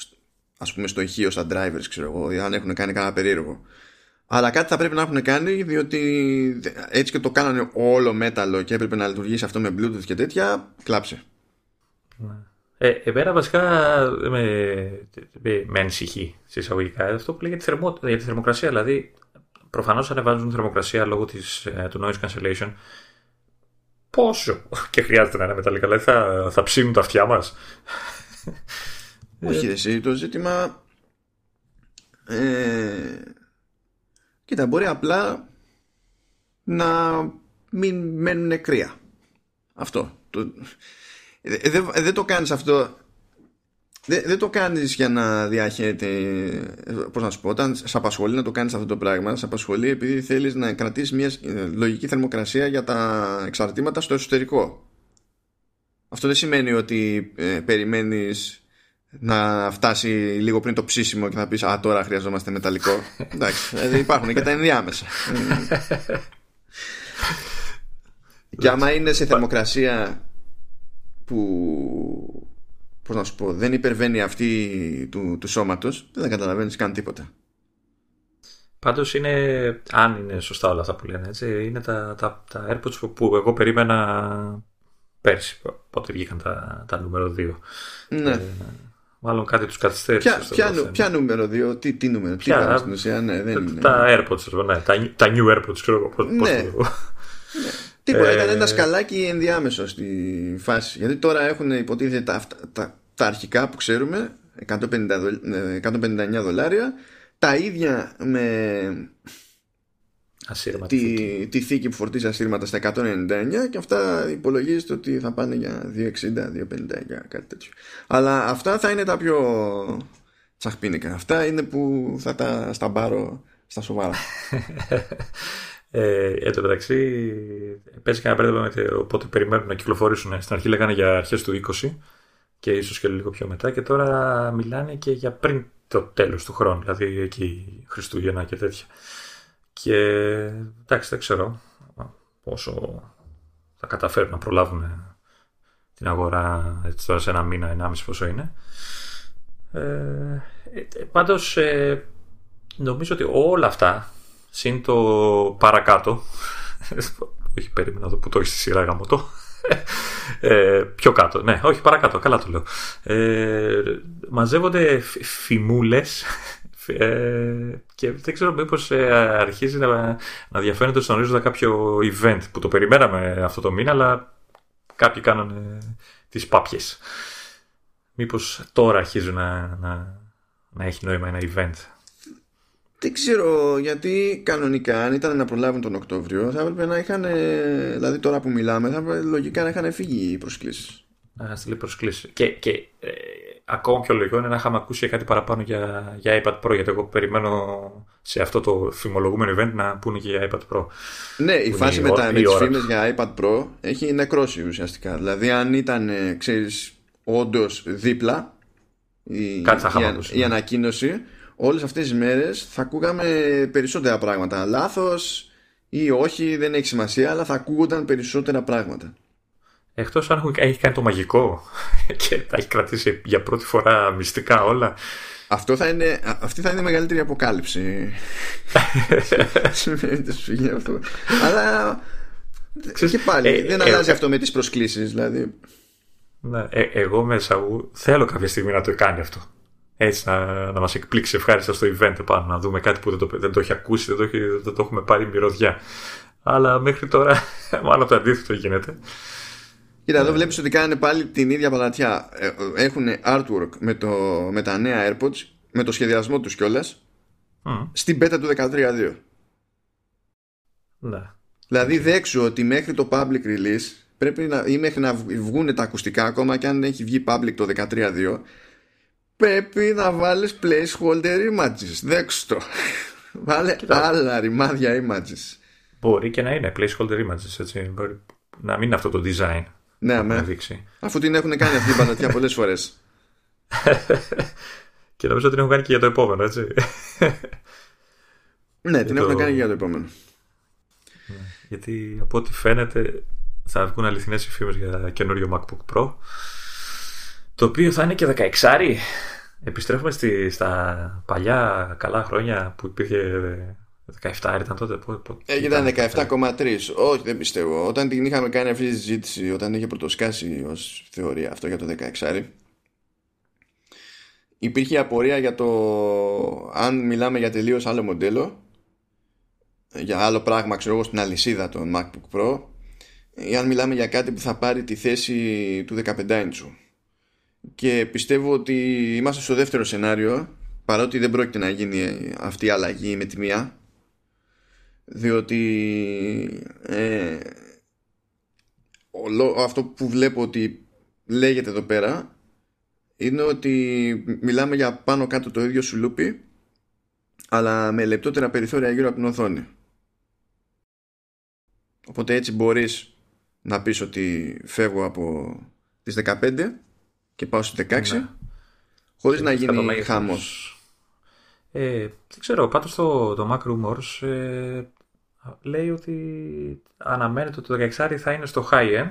ας πούμε στο ηχείο σαν drivers ξέρω εγώ ή αν έχουν κάνει κανένα περίεργο αλλά κάτι θα πρέπει να έχουν κάνει διότι έτσι και το κάνανε όλο μέταλλο και έπρεπε να λειτουργήσει αυτό με bluetooth και τέτοια κλάψε ναι. Ε, εμένα βασικά με, με, με ανησυχεί σε εισαγωγικά αυτό που λέει για τη, θερμο, για τη θερμοκρασία. Δηλαδή, προφανώς ανεβάζουν θερμοκρασία λόγω της, ε, του noise cancellation. Πόσο και χρειάζεται να είναι μεταλλικά, δηλαδή θα, θα ψήνουν τα αυτιά μας; Όχι, εσύ, το ζήτημα. Ε, Κοίτα, μπορεί απλά να μην μένουν κρύα. Αυτό. Δεν, δεν το κάνεις αυτό δεν, δεν το κάνεις για να διαχέεται Πώς να σου πω Όταν σε απασχολεί να το κάνεις αυτό το πράγμα Σε απασχολεί επειδή θέλεις να κρατήσεις μια ε, λογική θερμοκρασία Για τα εξαρτήματα στο εσωτερικό. Αυτό δεν σημαίνει ότι ε, Περιμένεις να φτάσει λίγο πριν το ψήσιμο και να πεις Α τώρα χρειαζόμαστε μεταλλικό Εντάξει δηλαδή υπάρχουν και τα ενδιάμεσα. Και άμα είναι σε θερμοκρασία που πώς να σου πω, δεν υπερβαίνει αυτή του, του σώματος δεν καταλαβαίνεις καν τίποτα Πάντως είναι, αν είναι σωστά όλα αυτά που λένε έτσι, είναι τα, τα, τα AirPods που, εγώ περίμενα πέρσι, πότε βγήκαν τα, τα νούμερο 2. Ναι. Ε, μάλλον κάτι τους καθυστέρησε. Ποια, ποια, ποια νούμερο 2, τι, τι νούμερο, ποια, ποια στην ουσία, ναι, δεν είναι. Τα AirPods, ναι, τα, τα new AirPods, ξέρω εγώ πώς, ναι. το ναι. Τίποτα, ήταν ένα σκαλάκι ενδιάμεσο στη φάση. Γιατί τώρα έχουν υποτίθεται τα, τα, τα αρχικά που ξέρουμε 150, 159 ε, δολάρια τα ίδια με τη, τη θήκη που φορτίζει ασύρματα στα 199 και αυτά υπολογίζεται ότι θα πάνε για 260, 250 κάτι τέτοιο. Αλλά αυτά θα είναι τα πιο τσαχπίνικα. Αυτά είναι που θα τα σταμπάρω στα σοβαρά. Ε, εν τω μεταξύ, παίζει κανένα μπέρδεμα οπότε περιμένουν να κυκλοφορήσουν. Στην αρχή λέγανε για αρχές του 20 και ίσως και λίγο πιο μετά και τώρα μιλάνε και για πριν το τέλος του χρόνου, δηλαδή εκεί Χριστούγεννα και τέτοια. Και εντάξει δεν ξέρω πόσο θα καταφέρουν να προλάβουν την αγορά έτσι τώρα σε ένα μήνα, ενάμιση πόσο είναι. Ε, ε πάντως ε, νομίζω ότι όλα αυτά συν το παρακάτω όχι περίμενα εδώ που το έχεις στη σειρά γαμωτό ε, πιο κάτω, ναι, όχι παρακάτω, καλά το λέω. Ε, μαζεύονται φημούλες ε, και δεν ξέρω μήπως ε, αρχίζει να, να διαφαίνεται στον ορίζοντα κάποιο event που το περιμέναμε αυτό το μήνα, αλλά κάποιοι κάνανε τις πάπιες. Μήπως τώρα αρχίζουν να, να, να έχει νόημα ένα event. Δεν ξέρω γιατί κανονικά αν ήταν να προλάβουν τον Οκτώβριο θα έπρεπε να είχαν, δηλαδή τώρα που μιλάμε θα έπρεπε λογικά να είχαν φύγει οι προσκλήσεις. Να είχαν στείλει προσκλήσεις. Και, και ε, ακόμα πιο λογικό είναι να είχαμε ακούσει κάτι παραπάνω για, για iPad Pro γιατί εγώ περιμένω σε αυτό το φημολογούμενο event να πούνε και για iPad Pro. Ναι, η φάση με, τα, με τις φήμες για iPad Pro έχει νεκρώσει ουσιαστικά. Δηλαδή αν ήταν, ξέρεις, όντως δίπλα η, η, η, η ανακοίνωση όλες αυτές τις μέρες θα ακούγαμε περισσότερα πράγματα. Λάθος ή όχι δεν έχει σημασία, αλλά θα ακούγονταν περισσότερα πράγματα. Εκτός αν έχει κάνει το μαγικό και τα έχει κρατήσει για πρώτη φορά μυστικά όλα. Αυτό θα είναι, αυτή θα είναι η μεγαλύτερη αποκάλυψη. αυτό. Αλλά και πάλι ε, δεν ε, αλλάζει ε, αυτό με τις προσκλήσεις. Δηλαδή. Ναι, ε, εγώ μέσα μου θέλω κάποια στιγμή να το κάνει αυτό έτσι να, να μας εκπλήξει ευχάριστα στο event πάνω, να δούμε κάτι που δεν το, δεν το έχει ακούσει, δεν το, έχει, δεν το έχουμε πάρει μυρωδιά. Αλλά μέχρι τώρα μάλλον το αντίθετο γίνεται. Κοίτα, εδώ βλέπεις ότι κάνουν πάλι την ίδια παλατιά. Ε, έχουν artwork με, το, με τα νέα AirPods, με το σχεδιασμό τους κιόλας, mm. στην beta του 13.2. Ναι. Δηλαδή okay. δέξου ότι μέχρι το public release πρέπει να, ή μέχρι να βγουν τα ακουστικά ακόμα και αν έχει βγει public το 13.2 πρέπει να βάλεις placeholder images. Δέξου το. Βάλε άλλα ρημάδια images. Μπορεί και να είναι placeholder images, έτσι. Μπορεί να μην είναι αυτό το design. Ναι, με. Δείξει. Αφού την έχουν κάνει αυτή την πανατιά πολλές φορές. και νομίζω ότι την έχουν κάνει και για το επόμενο, έτσι. ναι, την έχουν κάνει και για το επόμενο. Ναι, γιατί από ό,τι φαίνεται θα βγουν αληθινές οι για καινούριο MacBook Pro το οποίο θα είναι και 16 Επιστρέφουμε στη, στα παλιά καλά χρόνια που υπήρχε 17 ήταν τότε. Ε, ήταν 17,3. Όχι, δεν πιστεύω. Όταν την είχαμε κάνει αυτή τη συζήτηση, όταν είχε πρωτοσκάσει ως θεωρία αυτό για το 16, υπήρχε απορία για το αν μιλάμε για τελείως άλλο μοντέλο, για άλλο πράγμα, ξέρω εγώ, στην αλυσίδα των MacBook Pro, ή αν μιλάμε για κάτι που θα πάρει τη θέση του 15 inch και πιστεύω ότι είμαστε στο δεύτερο σενάριο παρότι δεν πρόκειται να γίνει αυτή η αλλαγή με τη μία διότι ε, αυτό που βλέπω ότι λέγεται εδώ πέρα είναι ότι μιλάμε για πάνω κάτω το ίδιο σουλούπι αλλά με λεπτότερα περιθώρια γύρω από την οθόνη. Οπότε έτσι μπορείς να πεις ότι φεύγω από τις 15 και πάω στις 16 ναι. χωρίς να γίνει χάμος. Ε, δεν ξέρω, πάντως το, το Mac Rumors ε, λέει ότι αναμένεται ότι το 16 θα είναι στο high end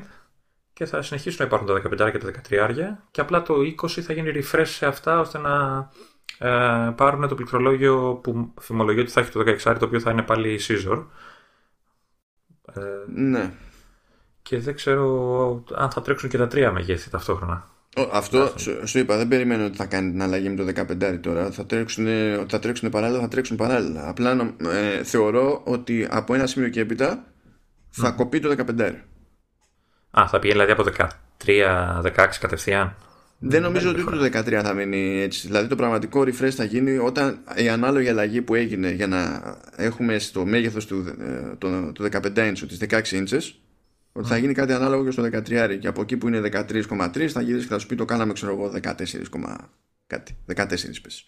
και θα συνεχίσουν να υπάρχουν τα 15 και τα 13 και απλά το 20 θα γίνει refresh σε αυτά ώστε να ε, πάρουν το πληκτρολόγιο που φημολογεί ότι θα έχει το 16 το οποίο θα είναι πάλι Scissor. Ε, ναι. Και δεν ξέρω αν θα τρέξουν και τα τρία μεγέθη ταυτόχρονα. Αυτό σου, σου, είπα, δεν περιμένω ότι θα κάνει την αλλαγή με το 15 τώρα. Θα τρέξουν, θα τρέξουν παράλληλα, θα τρέξουν παράλληλα. Απλά ε, θεωρώ ότι από ένα σημείο και έπειτα θα κοπεί το 15. Α, θα πηγαίνει δηλαδή από 13-16 κατευθείαν. Δεν νομίζω ότι το 13 θα μείνει έτσι. Δηλαδή το πραγματικό refresh θα γίνει όταν η ανάλογη αλλαγή που έγινε για να έχουμε στο μέγεθος του, ε, το, το 15 inch, τις 16 inches, ότι θα γίνει κάτι ανάλογο και στο 13 και από εκεί που είναι 13,3 θα γυρίσει και θα σου πει το κάναμε ξέρω εγώ 14, κάτι, 14 πες.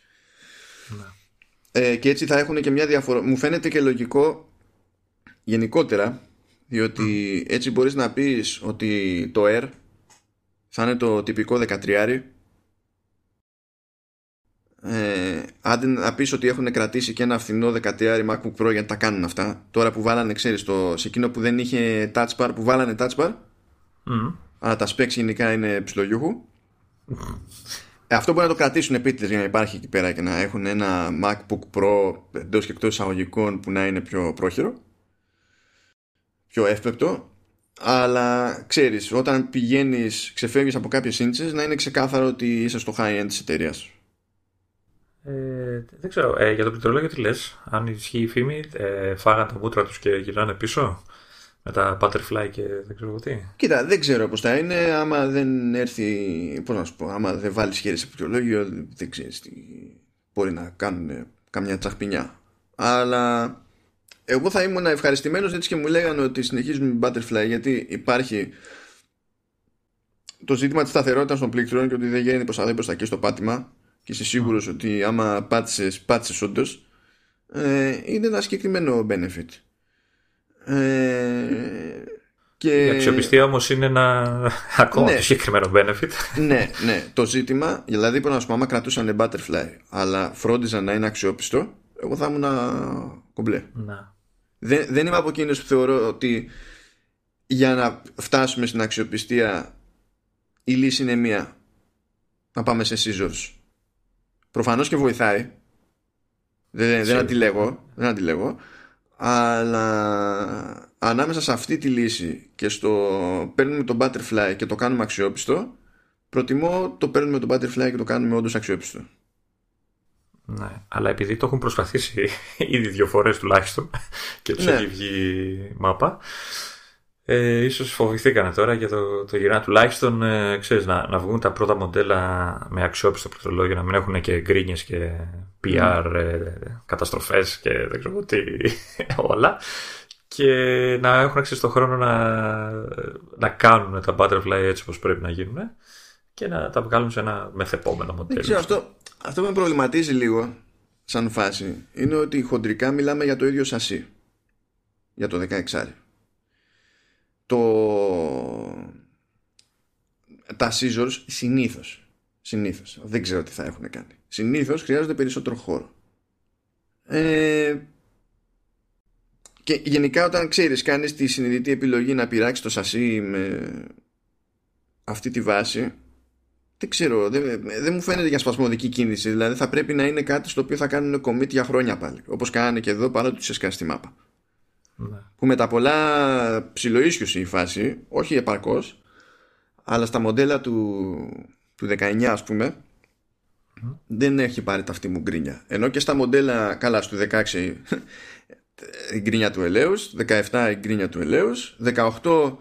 Ναι. Ε, και έτσι θα έχουν και μια διαφορά. Μου φαίνεται και λογικό γενικότερα διότι έτσι μπορείς να πεις ότι το Air θα είναι το τυπικό 13 ε, άντε να πεις ότι έχουν κρατήσει και ένα φθηνό 13 MacBook Pro για να τα κάνουν αυτά τώρα που βάλανε ξέρεις το, σε εκείνο που δεν είχε touch bar που βάλανε touch bar mm. αλλά τα specs γενικά είναι ψιλογιούχου ε, αυτό μπορεί να το κρατήσουν επίτηδες για να υπάρχει εκεί πέρα και να έχουν ένα MacBook Pro εντός και εκτός εισαγωγικών που να είναι πιο πρόχειρο πιο εύπεπτο αλλά ξέρεις όταν πηγαίνεις ξεφεύγεις από κάποιες ίντσες να είναι ξεκάθαρο ότι είσαι στο high end της εταιρείας. Ε, δεν ξέρω, ε, για το πληκτρολόγιο τι λες; Αν ισχύει η φήμη ε, φάγαν τα μούτρα τους και γυρνάνε πίσω με τα butterfly και δεν ξέρω τι. Κοίτα, δεν ξέρω πως θα είναι. Άμα δεν έρθει, πώς να σου πω άμα δεν βάλεις χέρι σε πληκτρολόγιο δεν ξέρεις τι μπορεί να κάνουν καμιά τσαχπινιά. Αλλά εγώ θα ήμουν ευχαριστημένος έτσι και μου λέγανε ότι συνεχίζουμε με Butterfly γιατί υπάρχει το ζήτημα της σταθερότητας των πλήκτρων και ότι δεν γίνει προς τα προς τα στο πάτημα και είσαι σίγουρος ότι άμα πάτησες, πάτησες όντως, ε, είναι ένα συγκεκριμένο benefit. Ε, και... Η αξιοπιστία όμως είναι ένα ακόμα ναι. πιο συγκεκριμένο benefit. ναι, ναι. Το ζήτημα, δηλαδή, να σου πω, άμα κρατούσαν butterfly, αλλά φρόντιζαν να είναι αξιόπιστο, εγώ θα ήμουν κομπλέ. Να. Δεν, δεν είμαι από εκείνους που θεωρώ ότι για να φτάσουμε στην αξιοπιστία η λύση είναι μία. Να πάμε σε scissors. Προφανώς και βοηθάει. Δεν, δεν αντιλέγω. Δεν αντιλέγω. Αλλά ανάμεσα σε αυτή τη λύση και στο παίρνουμε το butterfly και το κάνουμε αξιόπιστο προτιμώ το παίρνουμε το butterfly και το κάνουμε όντως αξιόπιστο. Ναι, αλλά επειδή το έχουν προσπαθήσει ήδη δύο φορές τουλάχιστον και τους ναι. έχει βγει μάπα, ε, ίσως φοβηθήκανε τώρα για το, το γυρνά τουλάχιστον ε, ξέρεις, να, να βγουν τα πρώτα μοντέλα με αξιόπιστο πληκτρολόγιο, να μην έχουν και γκρίνιες και PR mm. ε, καταστροφές και δεν ξέρω τι όλα και να έχουν ξέρεις, το χρόνο να, να κάνουν τα butterfly έτσι όπως πρέπει να γίνουν και να τα βγάλουν σε ένα μεθεπόμενο μοντέλο. Ξέρω, αυτό, αυτό που με προβληματίζει λίγο σαν φάση είναι ότι χοντρικά μιλάμε για το ίδιο σασί για το 16 το τα scissors συνήθως συνήθως, δεν ξέρω τι θα έχουν κάνει συνήθως χρειάζονται περισσότερο χώρο ε, και γενικά όταν ξέρεις κάνεις τη συνειδητή επιλογή να πειράξεις το σασί με αυτή τη βάση δεν ξέρω, δεν, δεν μου φαίνεται για σπασμωδική κίνηση. Δηλαδή θα πρέπει να είναι κάτι στο οποίο θα κάνουν commit για χρόνια πάλι. Όπως κάνανε και εδώ παρότι τους έσκασε τη μάπα. Ναι. Που με τα πολλά ψιλοίσιουσε η φάση, όχι επαρκώς, αλλά στα μοντέλα του, του 19 ας πούμε, δεν έχει πάρει τα αυτή μου γκρίνια. Ενώ και στα μοντέλα, καλά, στο 16 η γκρίνια του ελέους, 17 η γκρίνια του ελέους, 18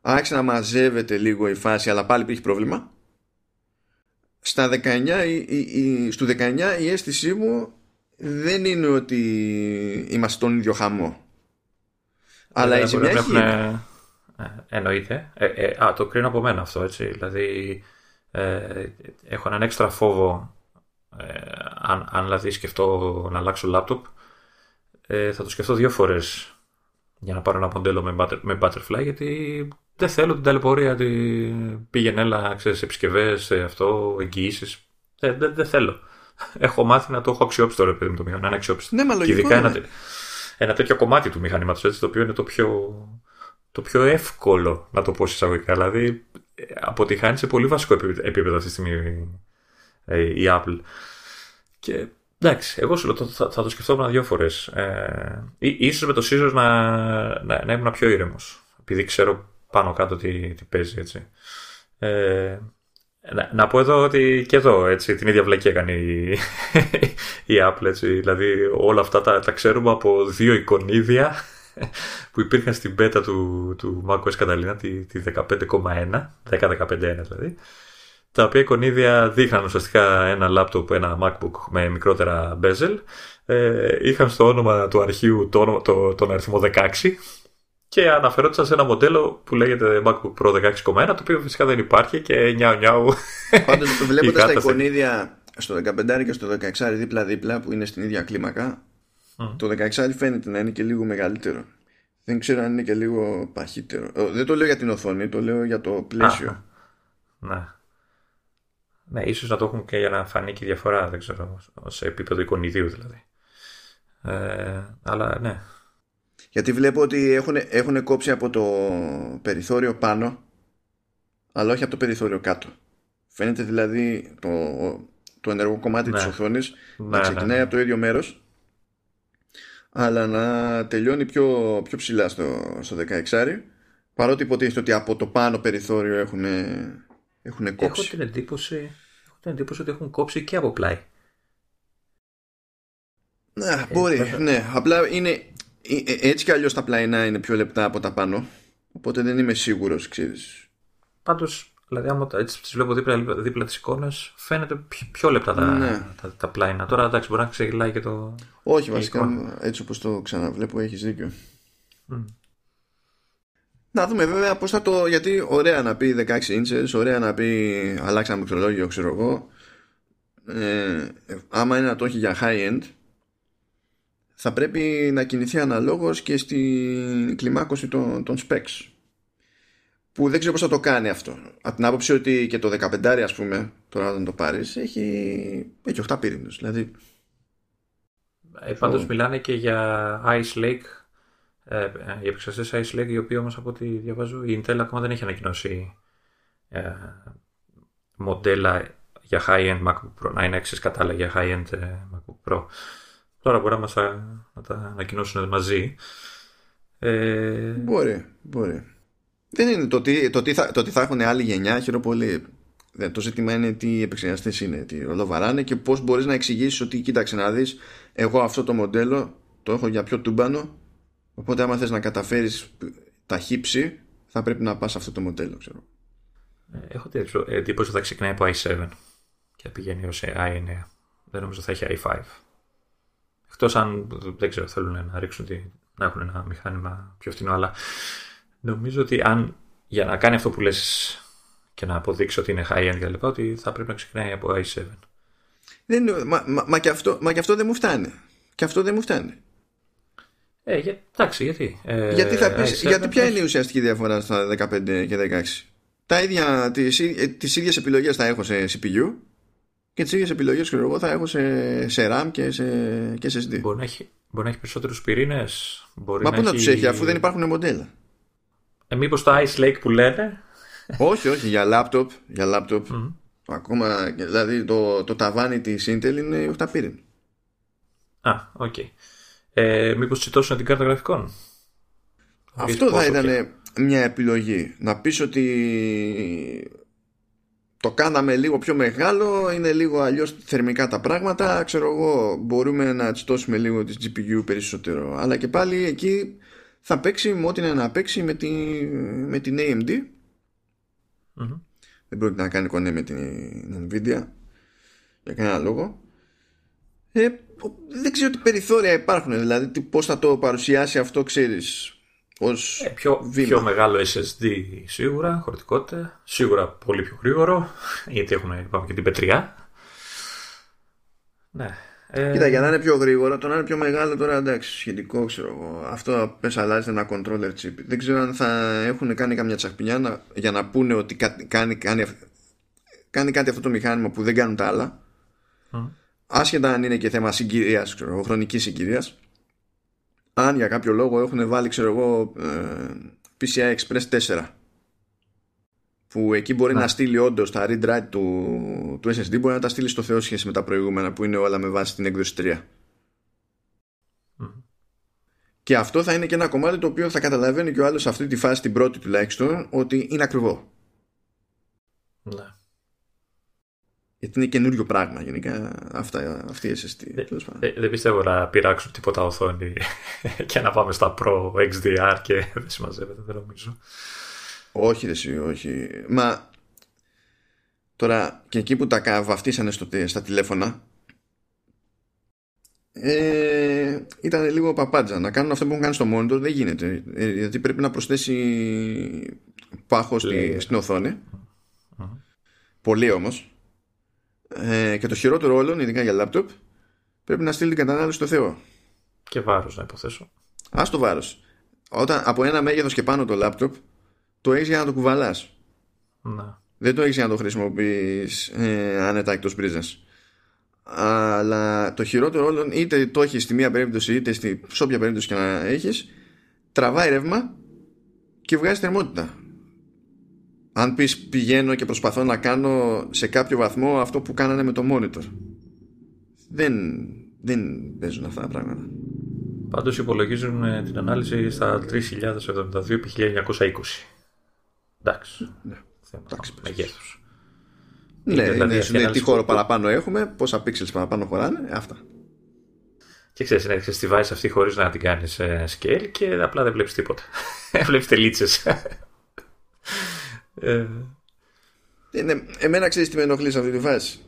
άρχισε να μαζεύεται λίγο η φάση, αλλά πάλι υπήρχε πρόβλημα στα 19, η, η, στο 19 η αίσθησή μου δεν είναι ότι είμαστε στον ίδιο χαμό. Αλλά η ζημιά έχει... Ε, εννοείται. Ε, ε, α, το κρίνω από μένα αυτό, έτσι. Δηλαδή, ε, έχω έναν έξτρα φόβο ε, αν, αν δηλαδή σκεφτώ να αλλάξω λάπτοπ ε, θα το σκεφτώ δύο φορές για να πάρω ένα μοντέλο με, με Butterfly γιατί δεν θέλω την ταλαιπωρία την πήγαινε έλα ξέρεις επισκευές αυτό, εγγυήσεις δεν, δεν, δεν θέλω έχω μάθει να το έχω αξιόπιστο ρε παιδί με το μηχανή, να είναι αξιόπιστο ναι, μα και ειδικά ένα, ένα τέτοιο κομμάτι του μηχανήματος έτσι, το οποίο είναι το πιο, το πιο εύκολο να το πω εισαγωγικά δηλαδή αποτυχάνει σε πολύ βασικό επίπεδο αυτή τη στιγμή ε, η Apple. Και εντάξει, εγώ σου λέω, θα, θα το σκεφτόμουν δύο φορές. Ε, ίσως με το Scissors να, να, να ήμουν πιο ήρεμος. Επειδή ξέρω πάνω κάτω τι, τι παίζει έτσι. Ε, να, να, πω εδώ ότι και εδώ έτσι, την ίδια βλακή έκανε η, η Apple. Έτσι, δηλαδή όλα αυτά τα, τα ξέρουμε από δύο εικονίδια που υπήρχαν στην beta του, του macOS Catalina, τη, τη 15,1, 10.15.1 δηλαδή, τα οποία εικονίδια δείχναν ουσιαστικά ένα laptop, ένα MacBook με μικρότερα bezel, ε, είχαν στο όνομα του αρχείου το, το, τον αριθμό 16 και αναφερόντουσαν σε ένα μοντέλο που λέγεται MacBook Pro 16,1 το οποίο φυσικά δεν υπάρχει και νιάου νιάου Πάντως βλέποντας τα εικονίδια στο 15 και στο 16 δίπλα δίπλα που είναι στην ίδια κλίμακα το 16 φαίνεται να είναι και λίγο μεγαλύτερο. Δεν ξέρω αν είναι και λίγο παχύτερο. Δεν το λέω για την οθόνη, το λέω για το πλαίσιο. ναι. Ναι, ίσως να το έχουν και για να φανεί και η διαφορά, δεν ξέρω, σε επίπεδο εικονιδίου δηλαδή. Ε, αλλά ναι. Γιατί βλέπω ότι έχουν, έχουν κόψει από το περιθώριο πάνω, αλλά όχι από το περιθώριο κάτω. Φαίνεται δηλαδή το, το ενεργό κομμάτι ναι. της οθόνης ναι, να ξεκινάει ναι, ναι. από το ίδιο μέρος αλλά να τελειώνει πιο, πιο ψηλά στο, στο 16 παρότι υποτίθεται ότι από το πάνω περιθώριο έχουν, έχουν κόψει. Έχω την, εντύπωση, έχω την εντύπωση ότι έχουν κόψει και από πλάι. Ναι, ε, μπορεί, ναι. Απλά είναι, ε, ε, έτσι κι αλλιώς τα πλαϊνά είναι πιο λεπτά από τα πάνω οπότε δεν είμαι σίγουρος, ξέρεις. Πάντως Δηλαδή, άμα έτσι τις βλέπω δίπλα, δίπλα τις εικόνες, φαίνεται πιο, πιο λεπτά τα, ναι. τα, τα, πλάινα. Τώρα εντάξει, μπορεί να ξεγελάει και το. Όχι, βασικά έτσι όπως το ξαναβλέπω, έχεις δίκιο. Mm. Να δούμε βέβαια πώς θα το. Γιατί ωραία να πει 16 inches, ωραία να πει αλλάξαμε μικρολόγιο, ξέρω εγώ. Ε, άμα είναι να το έχει για high end, θα πρέπει να κινηθεί αναλόγως και στην κλιμάκωση των, των specs που δεν ξέρω πώς θα το κάνει αυτό. Από την άποψη ότι και το 15 ας πούμε, τώρα όταν το πάρεις, έχει, έχει 8 πύρινους. Δηλαδή... Ε, πάντως μιλάνε και για Ice Lake, ε, οι επεξεργαστές Ice Lake, οι οποίοι όμως από ό,τι διαβάζω, η Intel ακόμα δεν έχει ανακοινώσει ε, μοντέλα για high-end MacBook Pro, να είναι εξής κατάλληλα για high-end ε, MacBook Pro. Τώρα μπορεί να μας να τα ανακοινώσουν μαζί. Ε... Μπορεί, μπορεί. Δεν είναι το ότι, το, τι θα, το θα έχουν άλλη γενιά, χαίρομαι πολύ. Το ζήτημα είναι τι επεξεργαστές είναι, τι ρολοβαράνε και πώς μπορείς να εξηγήσεις ότι κοίταξε να δεις, εγώ αυτό το μοντέλο το έχω για πιο τούμπανο. Οπότε, άμα θες να καταφέρεις τα χύψη, θα πρέπει να πας αυτό το μοντέλο, ξέρω. Ε, έχω την εντύπωση ότι θα ξεκινάει από i7 και θα πηγαίνει ως i9. Δεν νομίζω θα έχει i5. Εκτός αν δεν ξέρω, θέλουν να ρίξουν να έχουν ένα μηχάνημα πιο φθηνό, αλλά Νομίζω ότι αν για να κάνει αυτό που λες και να αποδείξει ότι είναι high-end και λοιπά, ότι θα πρέπει να ξεκινάει από i7. Δεν, μα, μα, μα, και αυτό, μα και αυτό δεν μου φτάνει. Και αυτό δεν μου φτάνει. Ε, για, εντάξει, γιατί. Ε, γιατί, θα πεις, γιατί ποια είναι η ουσιαστική διαφορά στα 15 και 16. Τα ίδια, τις, ε, τις ίδιες επιλογές θα έχω σε CPU και τις ίδιες επιλογές εγώ, θα έχω σε, σε RAM και σε, και σε SD. Μπορεί να έχει, μπορεί να έχει περισσότερους πυρήνες. Μα πού να τους έχει αφού δεν υπάρχουν μοντέλα. Ε, μήπως το Ice Lake που λένε; όχι, όχι, για laptop. Για laptop. Ακόμα, δηλαδή το, το ταβάνι της Intel είναι 8 πύριν. Α, OK. Okay. Ε, μήπως τσιτώσουν την κάρτα γραφικών; Αυτό θα ήταν μια επιλογή. Να πεις ότι το κάναμε λίγο πιο μεγάλο, είναι λίγο αλλιώς θερμικά τα πράγματα, ξέρω εγώ, μπορούμε να τσιτώσουμε λίγο τις GPU περισσότερο. Αλλά και πάλι εκεί θα παίξει με ό,τι είναι να παίξει με, τη, με την AMD. Mm-hmm. Δεν πρόκειται να κάνει κονέ με την Nvidia για κανένα λόγο. Ε, δεν ξέρω τι περιθώρια υπάρχουν, δηλαδή πώς θα το παρουσιάσει αυτό, ξέρεις. Ως ε, πιο, βήμα. πιο μεγάλο SSD σίγουρα, χωρητικότητα, σίγουρα πολύ πιο γρήγορο, γιατί έχουμε πάμε και την πετριά. Ναι. Ε... Κοίτα, για να είναι πιο γρήγορο, το να είναι πιο μεγάλο τώρα εντάξει, σχετικό ξέρω εγώ. Αυτό πες αλλάζει ένα controller chip. Δεν ξέρω αν θα έχουν κάνει καμιά τσαχπινιά για να πούνε ότι κάνει, κάνει, κάνει κάτι αυτό το μηχάνημα που δεν κάνουν τα άλλα. Mm. Άσχετα αν είναι και θέμα συγκυρίας, χρονικής συγκυρίας. Αν για κάποιο λόγο έχουν βάλει, ξέρω εγώ, ε, PCI Express 4 που εκεί μπορεί να, στείλει όντως τα read write του, του SSD μπορεί να τα στείλει στο Θεό σχέση με τα προηγούμενα που είναι όλα με βάση την έκδοση 3. Και αυτό θα είναι και ένα κομμάτι το οποίο θα καταλαβαίνει και ο άλλος σε αυτή τη φάση, την πρώτη τουλάχιστον, ότι είναι ακριβό. Ναι. Γιατί είναι καινούριο πράγμα γενικά αυτά, αυτή η SSD. Δεν, πιστεύω να πειράξουν τίποτα οθόνη και να πάμε στα Pro XDR και δεν συμμαζεύεται, δεν νομίζω. Όχι, ρε, όχι. Μα τώρα και εκεί που τα βαφτίσανε στο, στα τηλέφωνα ε, ήταν λίγο παπάντζα. Να κάνουν αυτό που έχουν κάνει στο monitor δεν γίνεται. Ε, γιατί πρέπει να προσθέσει πάχο στη, στην οθόνη. Πολύ όμως. Ε, και το χειρότερο όλων, ειδικά για λάπτοπ, πρέπει να στείλει την κατανάλωση στο Θεό. Και βάρος, να υποθέσω. Α το βάρος. Όταν από ένα μέγεθος και πάνω το λάπτοπ, το έχεις για να το κουβαλάς. Να. Δεν το έχεις για να το χρησιμοποιείς ε, άνετα εκτό πρίζας. Αλλά το χειρότερο όλων, είτε το έχεις στη μία περίπτωση, είτε στη, σε όποια περίπτωση και να έχεις, τραβάει ρεύμα και βγάζει θερμότητα. Αν πεις πηγαίνω και προσπαθώ να κάνω σε κάποιο βαθμό αυτό που κάνανε με το monitor. Δεν, δεν παίζουν αυτά τα πράγματα. Πάντως υπολογίζουν ε, την ανάλυση στα 3072 επί 1920. Εντάξει. Ναι. Εντάξει. Μεγέθους. Ναι, δηλαδή, είναι, είναι τι χώρο παραπάνω έχουμε, πόσα pixels παραπάνω χωράνε, αυτά. Και ξέρεις, να τη βάζει αυτή χωρίς να την κάνεις ε, scale και απλά δεν βλέπεις τίποτα. βλέπεις τελίτσες. Ε... Ναι, εμένα ξέρεις τι με ενοχλεί σε αυτή τη φάση.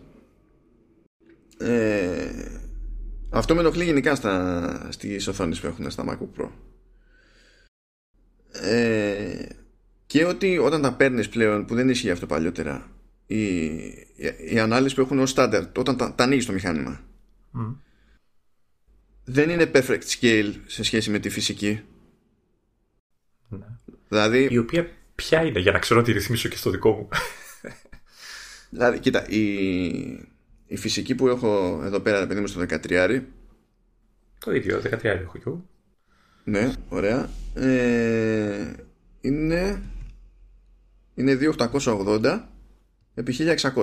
Ε, αυτό με ενοχλεί γενικά στα, στις οθόνες που έχουν στα MacBook Pro. Ε, και ότι όταν τα παίρνεις πλέον, που δεν ισχύει αυτό παλιότερα, η, η, ανάλυση που έχουν ως standard, όταν τα, τα ανοίγεις το μηχάνημα, δεν είναι perfect scale σε σχέση με τη φυσική. Ναι. Δηλαδή, η οποία ποια είναι, για να ξέρω να τη ρυθμίσω και στο δικό μου. δηλαδή, κοίτα, η, η φυσική που έχω εδώ πέρα, παιδί μου, στο 13. Το ίδιο, 13 έχω και εγώ. Ναι, ωραία. Ε, είναι είναι 2880 επί 1600.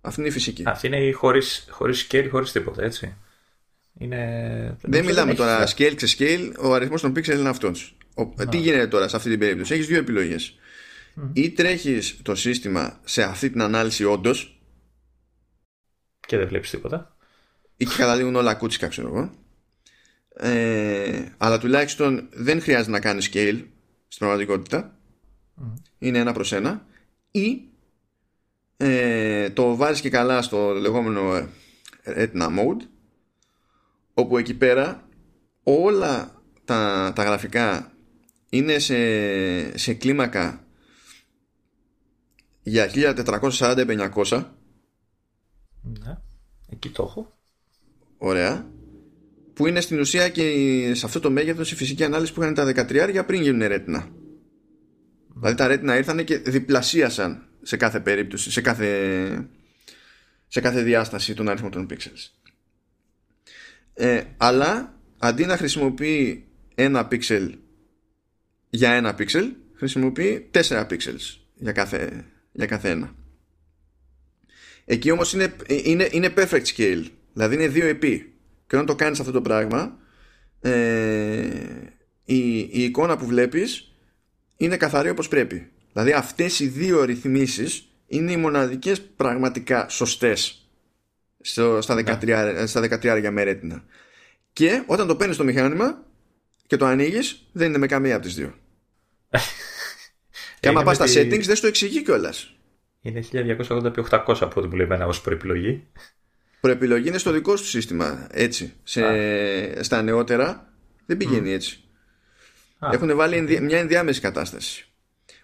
Αυτή είναι η φυσική. Αυτή είναι η χωρίς, χωρίς scale, χωρίς τίποτα, έτσι. Είναι... Δεν μιλάμε τώρα scale σε scale, ο αριθμός των pixel είναι αυτός. Τι γίνεται τώρα σε αυτή την περίπτωση; Έχεις δύο επιλογές. Ή τρέχεις το σύστημα σε αυτή την ανάλυση όντως. Και δεν βλέπεις τίποτα. Ή και καταλήγουν όλα κούτσικα, ξέρω εγώ. Ε, αλλά τουλάχιστον δεν χρειάζεται να κάνεις scale στην πραγματικότητα είναι ένα προς ένα ή ε, το βάζεις και καλά στο λεγόμενο ε, Retina Mode όπου εκεί πέρα όλα τα, τα γραφικά είναι σε, σε κλίμακα για 1440-500 ναι, εκεί το έχω. Ωραία. Που είναι στην ουσία και σε αυτό το μέγεθος η φυσική ανάλυση που είχαν τα 13 για πριν γίνουν Retina Δηλαδή τα Retina ήρθαν και διπλασίασαν σε κάθε περίπτωση, σε κάθε, σε κάθε διάσταση τον αριθμό των pixels. Ε, αλλά αντί να χρησιμοποιεί ένα pixel για ένα pixel, χρησιμοποιεί τέσσερα pixels για κάθε, για κάθε ένα. Εκεί όμως είναι, είναι, είναι perfect scale, δηλαδή είναι 2 επί. Και όταν το κάνεις αυτό το πράγμα, ε, η, η εικόνα που βλέπεις είναι καθαρή όπως πρέπει. Δηλαδή αυτές οι δύο ρυθμίσεις είναι οι μοναδικές πραγματικά σωστές στο, στα 13, ναι. στα 13 για μερέτινα. Και όταν το παίρνεις το μηχάνημα και το ανοίγεις, δεν είναι με καμία από τις δύο. Και άμα πας στα settings δεν στο εξηγεί κιόλας. Είναι 1280x800 από ό,τι μου λέει ως προεπιλογή. Προεπιλογή είναι στο δικό σου σύστημα. Έτσι. Σε, στα νεότερα δεν πηγαίνει έτσι. Έχουν βάλει μια ενδιάμεση κατάσταση.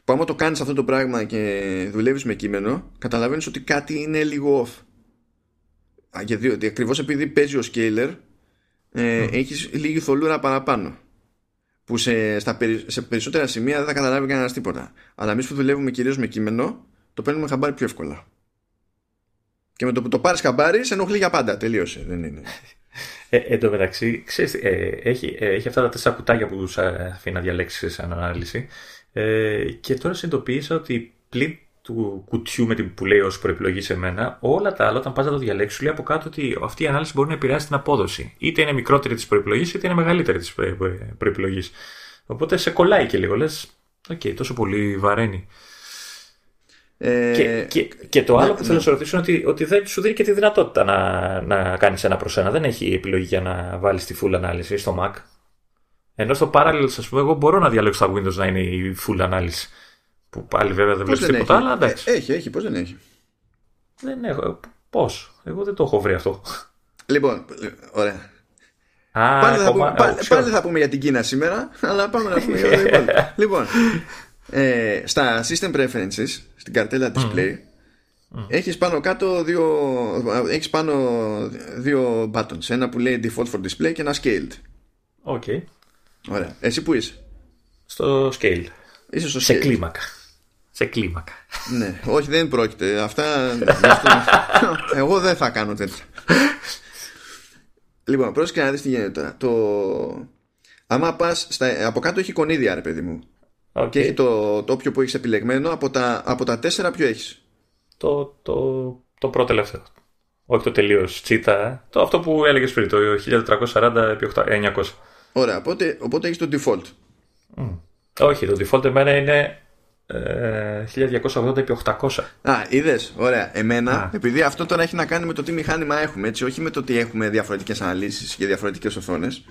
Που άμα το κάνεις αυτό το πράγμα και δουλεύεις με κείμενο, καταλαβαίνεις ότι κάτι είναι λίγο off. Γιατί ακριβώς επειδή παίζει ο scaler, ε, mm. έχεις λίγη θολούρα παραπάνω. Που σε, στα, σε περισσότερα σημεία δεν θα καταλάβει κανένας τίποτα. Αλλά εμείς που δουλεύουμε κυρίως με κείμενο, το παίρνουμε χαμπάρι πιο εύκολα. Και με το που το πάρεις χαμπάρι, σε ενοχλεί για πάντα. Τελείωσε. Δεν είναι. Ε, εν τω μεταξύ, ξέρεις, ε, έχει, ε, έχει αυτά τα τέσσερα κουτάκια που τους αφήνει να διαλέξεις σαν ανάλυση. Ε, και τώρα συνειδητοποίησα ότι πλην του κουτιού με την που λέει ω προεπιλογή σε μένα, όλα τα άλλα, όταν πας να το διαλέξεις, λέει από κάτω ότι αυτή η ανάλυση μπορεί να επηρεάσει την απόδοση. Είτε είναι μικρότερη της προεπιλογής, είτε είναι μεγαλύτερη της προεπιλογής. Οπότε σε κολλάει και λίγο. Λες, OK, okay, τόσο πολύ βαραίνει. Ε, και, και, και, το άλλο ναι, που θέλω να σε ρωτήσω είναι ότι, ότι δεν σου δίνει και τη δυνατότητα να, να κάνεις ένα προς ένα. Δεν έχει επιλογή για να βάλεις τη full ανάλυση στο Mac. Ενώ στο Parallels, ας πούμε, εγώ μπορώ να διαλέξω τα Windows να είναι η full ανάλυση. Που πάλι βέβαια δεν βλέπεις τίποτα, αλλά εντάξει. Ε, έχει, έχει, πώς δεν έχει; Δεν έχω. Πώς; Εγώ δεν το έχω βρει αυτό. Λοιπόν, ωραία. Α, πάλι, θα πούμε, πάλι, πάλι, θα πούμε για την Κίνα σήμερα, αλλά πάμε να πούμε για το Λοιπόν, ε, στα System Preferences, στην καρτέλα Display, mm. έχεις πάνω κάτω δύο, έχεις πάνω δύο buttons. Ένα που λέει Default for Display και ένα Scaled. OK. Okay. Ωραία. Εσύ που είσαι; Στο Scale. Είσαι στο Σε κλίμακα. Σε κλίμακα. ναι, όχι δεν πρόκειται. Αυτά. Εγώ δεν θα κάνω τέτοια. λοιπόν, πρόσεχε να δεις τι γίνεται τώρα. Το... Άμα πας. Στα... Από κάτω έχει κονίδια, ρε παιδί μου. Okay. Και έχει το, το όποιο που έχεις επιλεγμένο. Από τα, από τα τέσσερα, ποιο έχεις; Το, το, το πρώτο τελευταίο. Όχι το τελείως τσίτα. Το, αυτό που έλεγες πριν, το 1440 επί 900. Ωραία, οπότε, οπότε έχεις το default. Mm. Όχι, το default εμένα είναι 1280 επί 800. Α, είδες. Ωραία. Εμένα, επειδή αυτό τώρα έχει να κάνει με το τι μηχάνημα έχουμε, έτσι, όχι με το ότι έχουμε διαφορετικές αναλύσεις και διαφορετικές οθόνες.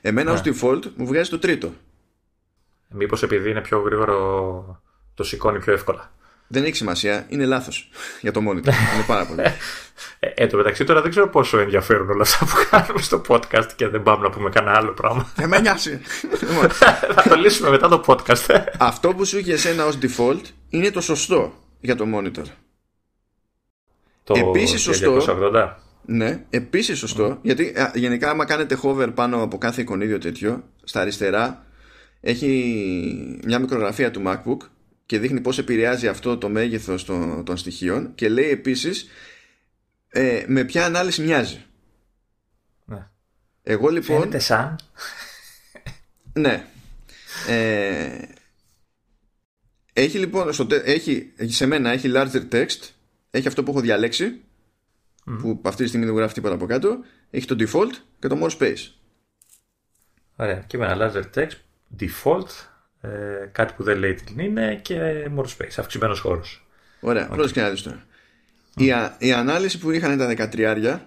Εμένα ως default μου βγάζει το τρίτο. Μήπως επειδή είναι πιο γρήγορο, το σηκώνει πιο εύκολα. Δεν έχει σημασία, είναι λάθος για το monitor. είναι πάρα πολύ. Ε, εν τω μεταξύ τώρα δεν ξέρω πόσο ενδιαφέρουν όλα αυτά που κάνουμε στο podcast και δεν πάμε να πούμε κανένα άλλο πράγμα. Δεν με νοιάζει. Θα το λύσουμε μετά το podcast. Αυτό που σου είχε εσένα ως default είναι το σωστό για το monitor. Το επίσης σωστό. 280. Ναι, επίσης σωστό. Γιατί γενικά άμα κάνετε hover πάνω από κάθε εικονίδιο τέτοιο, στα αριστερά έχει μια μικρογραφία του MacBook και δείχνει πώς επηρεάζει αυτό το μέγεθος των, των στοιχείων και λέει επίσης ε, με ποια ανάλυση μοιάζει. Ναι. Εγώ λοιπόν... Φαίνεται σαν... ναι. Ε, έχει λοιπόν, στο, έχει, σε μένα έχει larger text, έχει αυτό που έχω διαλέξει, που αυτή τη στιγμή δεν γράφει τίποτα από κάτω, έχει το default και το more space. Ωραία, και με ένα larger text, default, ε, κάτι που δεν λέει τι είναι και more space, αυξημένος χώρος. Ωραία, okay. και να δεις τώρα. Η, η ανάλυση που είχαν τα 13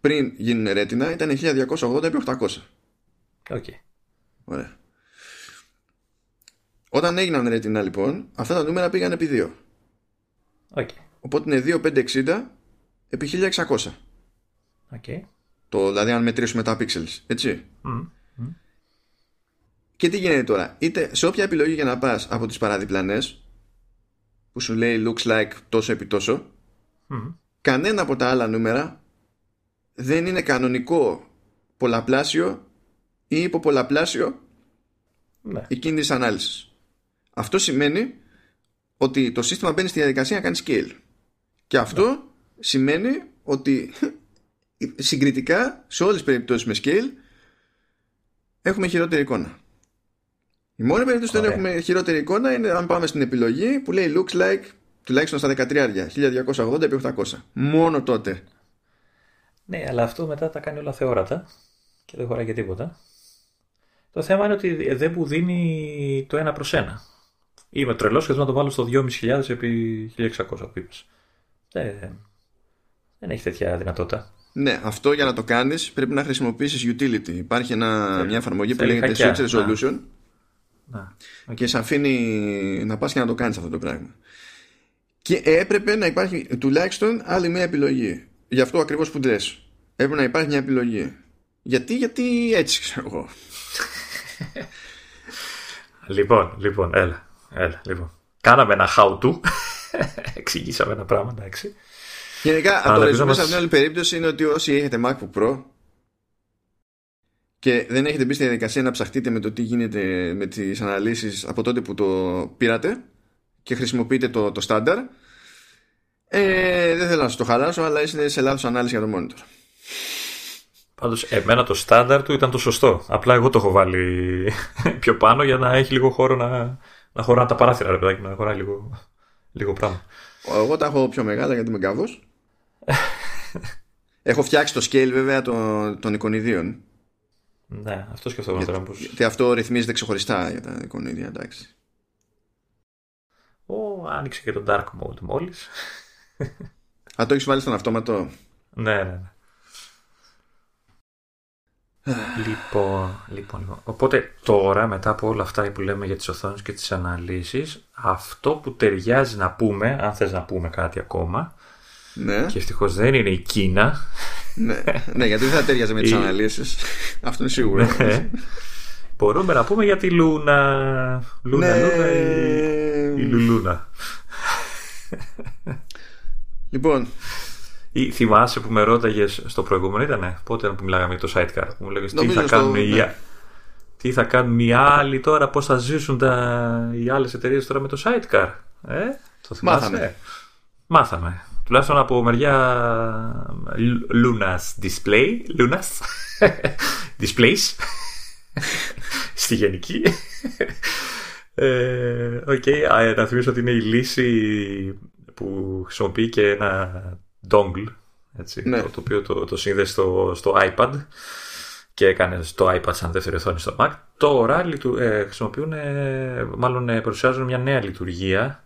πριν γίνουν ρέτινα ήταν 1280 επί 800. Okay. Ωραία. Όταν έγιναν ρέτινα λοιπόν, αυτά τα νούμερα πήγαν επί 2. Okay. Οπότε είναι 2560 επί 1600. Okay. Το, δηλαδή αν μετρήσουμε τα pixels, έτσι. Και τι γίνεται τώρα; Είτε σε όποια επιλογή για να πας από τις παραδιπλανές που σου λέει looks like τόσο επί τόσο κανένα από τα άλλα νούμερα δεν είναι κανονικό πολλαπλάσιο ή υποπολαπλάσιο ναι. εκείνη τη ανάλυσης. Αυτό σημαίνει ότι το σύστημα μπαίνει στη διαδικασία να κάνει scale. Και αυτό ναι. σημαίνει ότι συγκριτικά σε όλες τις περιπτώσεις με scale έχουμε χειρότερη εικόνα. Η μόνη περίπτωση που δεν έχουμε χειρότερη εικόνα είναι αν πάμε στην επιλογή που λέει looks like τουλάχιστον στα 13 1280 επί 800. Μόνο τότε. Ναι, αλλά αυτό μετά τα κάνει όλα θεόρατα και δεν χωράει και τίποτα. Το θέμα είναι ότι δεν μου δίνει το ένα προς ένα. Είμαι τρελός και θέλω να το βάλω στο 2.500 επί 1600 που είπες. Δεν, δεν έχει τέτοια δυνατότητα. Ναι, αυτό για να το κάνεις πρέπει να χρησιμοποιήσεις utility. Υπάρχει ένα, μια εφαρμογή που λέγεται Switch Resolution να, και σε αφήνει να πας και να το κάνεις αυτό το πράγμα. Και έπρεπε να υπάρχει τουλάχιστον άλλη μια επιλογή. Γι' αυτό ακριβώς που λες. Έπρεπε να υπάρχει μια επιλογή. Γιατί, γιατί έτσι ξέρω εγώ. λοιπόν, λοιπόν, έλα, έλα, λοιπόν. Κάναμε ένα how to. Εξηγήσαμε ένα πράγμα, εντάξει. Γενικά, το ρεζούμε μας... σε μια άλλη περίπτωση είναι ότι όσοι έχετε MacBook Pro και δεν έχετε μπει στη διαδικασία να ψαχτείτε με το τι γίνεται με τις αναλύσεις από τότε που το πήρατε και χρησιμοποιείτε το, το standard ε, δεν θέλω να σας το χαλάσω αλλά είστε σε λάθος ανάλυση για το monitor Πάντως, εμένα το στάνταρ του ήταν το σωστό. Απλά εγώ το έχω βάλει πιο πάνω για να έχει λίγο χώρο να, να χωρά τα παράθυρα, ρε παιδάκι, να χωράει λίγο, λίγο πράγμα. Εγώ τα έχω πιο μεγάλα γιατί είμαι γκάβο. έχω φτιάξει το scale βέβαια των, των εικονιδίων. Ναι, αυτό σκεφτόμουν τώρα. Πως... Γιατί αυτό ρυθμίζεται ξεχωριστά για τα εικονίδια, εντάξει. Ω, άνοιξε και το dark mode μόλις. Α, το έχεις βάλει στον αυτόματο. Ναι, ναι, ναι. Λοιπόν, λοιπόν, λοιπόν, οπότε τώρα μετά από όλα αυτά που λέμε για τις οθόνες και τις αναλύσεις αυτό που ταιριάζει να πούμε, αν θες να πούμε κάτι ακόμα ναι. και ευτυχώς δεν είναι η Κίνα ναι, ναι γιατί δεν θα ταιριάζει με τις αναλύσεις αυτό είναι σίγουρο ναι. μπορούμε να πούμε για τη Λούνα Λούνα, ναι. Λούνα η, η Λουλούνα λοιπόν ή θυμάσαι που με ρώταγες στο προηγούμενο, ήταν πότε που μιλάγαμε για το sidecar. Που μου λέγες, τι θα, κάνουν οι, ναι. τι θα κάνουν οι άλλοι τώρα, πώς θα ζήσουν τα, οι άλλες εταιρείες τώρα με το sidecar. Ε, το θυμάσαι; Μάθαμε. Μάθαμε. Τουλάχιστον από μεριά Lunas Display. Lunas Displays. Στη γενική. ε, okay, να θυμίσω ότι είναι η λύση που χρησιμοποιεί και ένα dongle, έτσι, ναι. το, το, οποίο το, το σύνδεσε στο, στο iPad και έκανε το iPad σαν δεύτερη οθόνη στο Mac. Τώρα ε, χρησιμοποιούν, ε, μάλλον ε, παρουσιάζουν μια νέα λειτουργία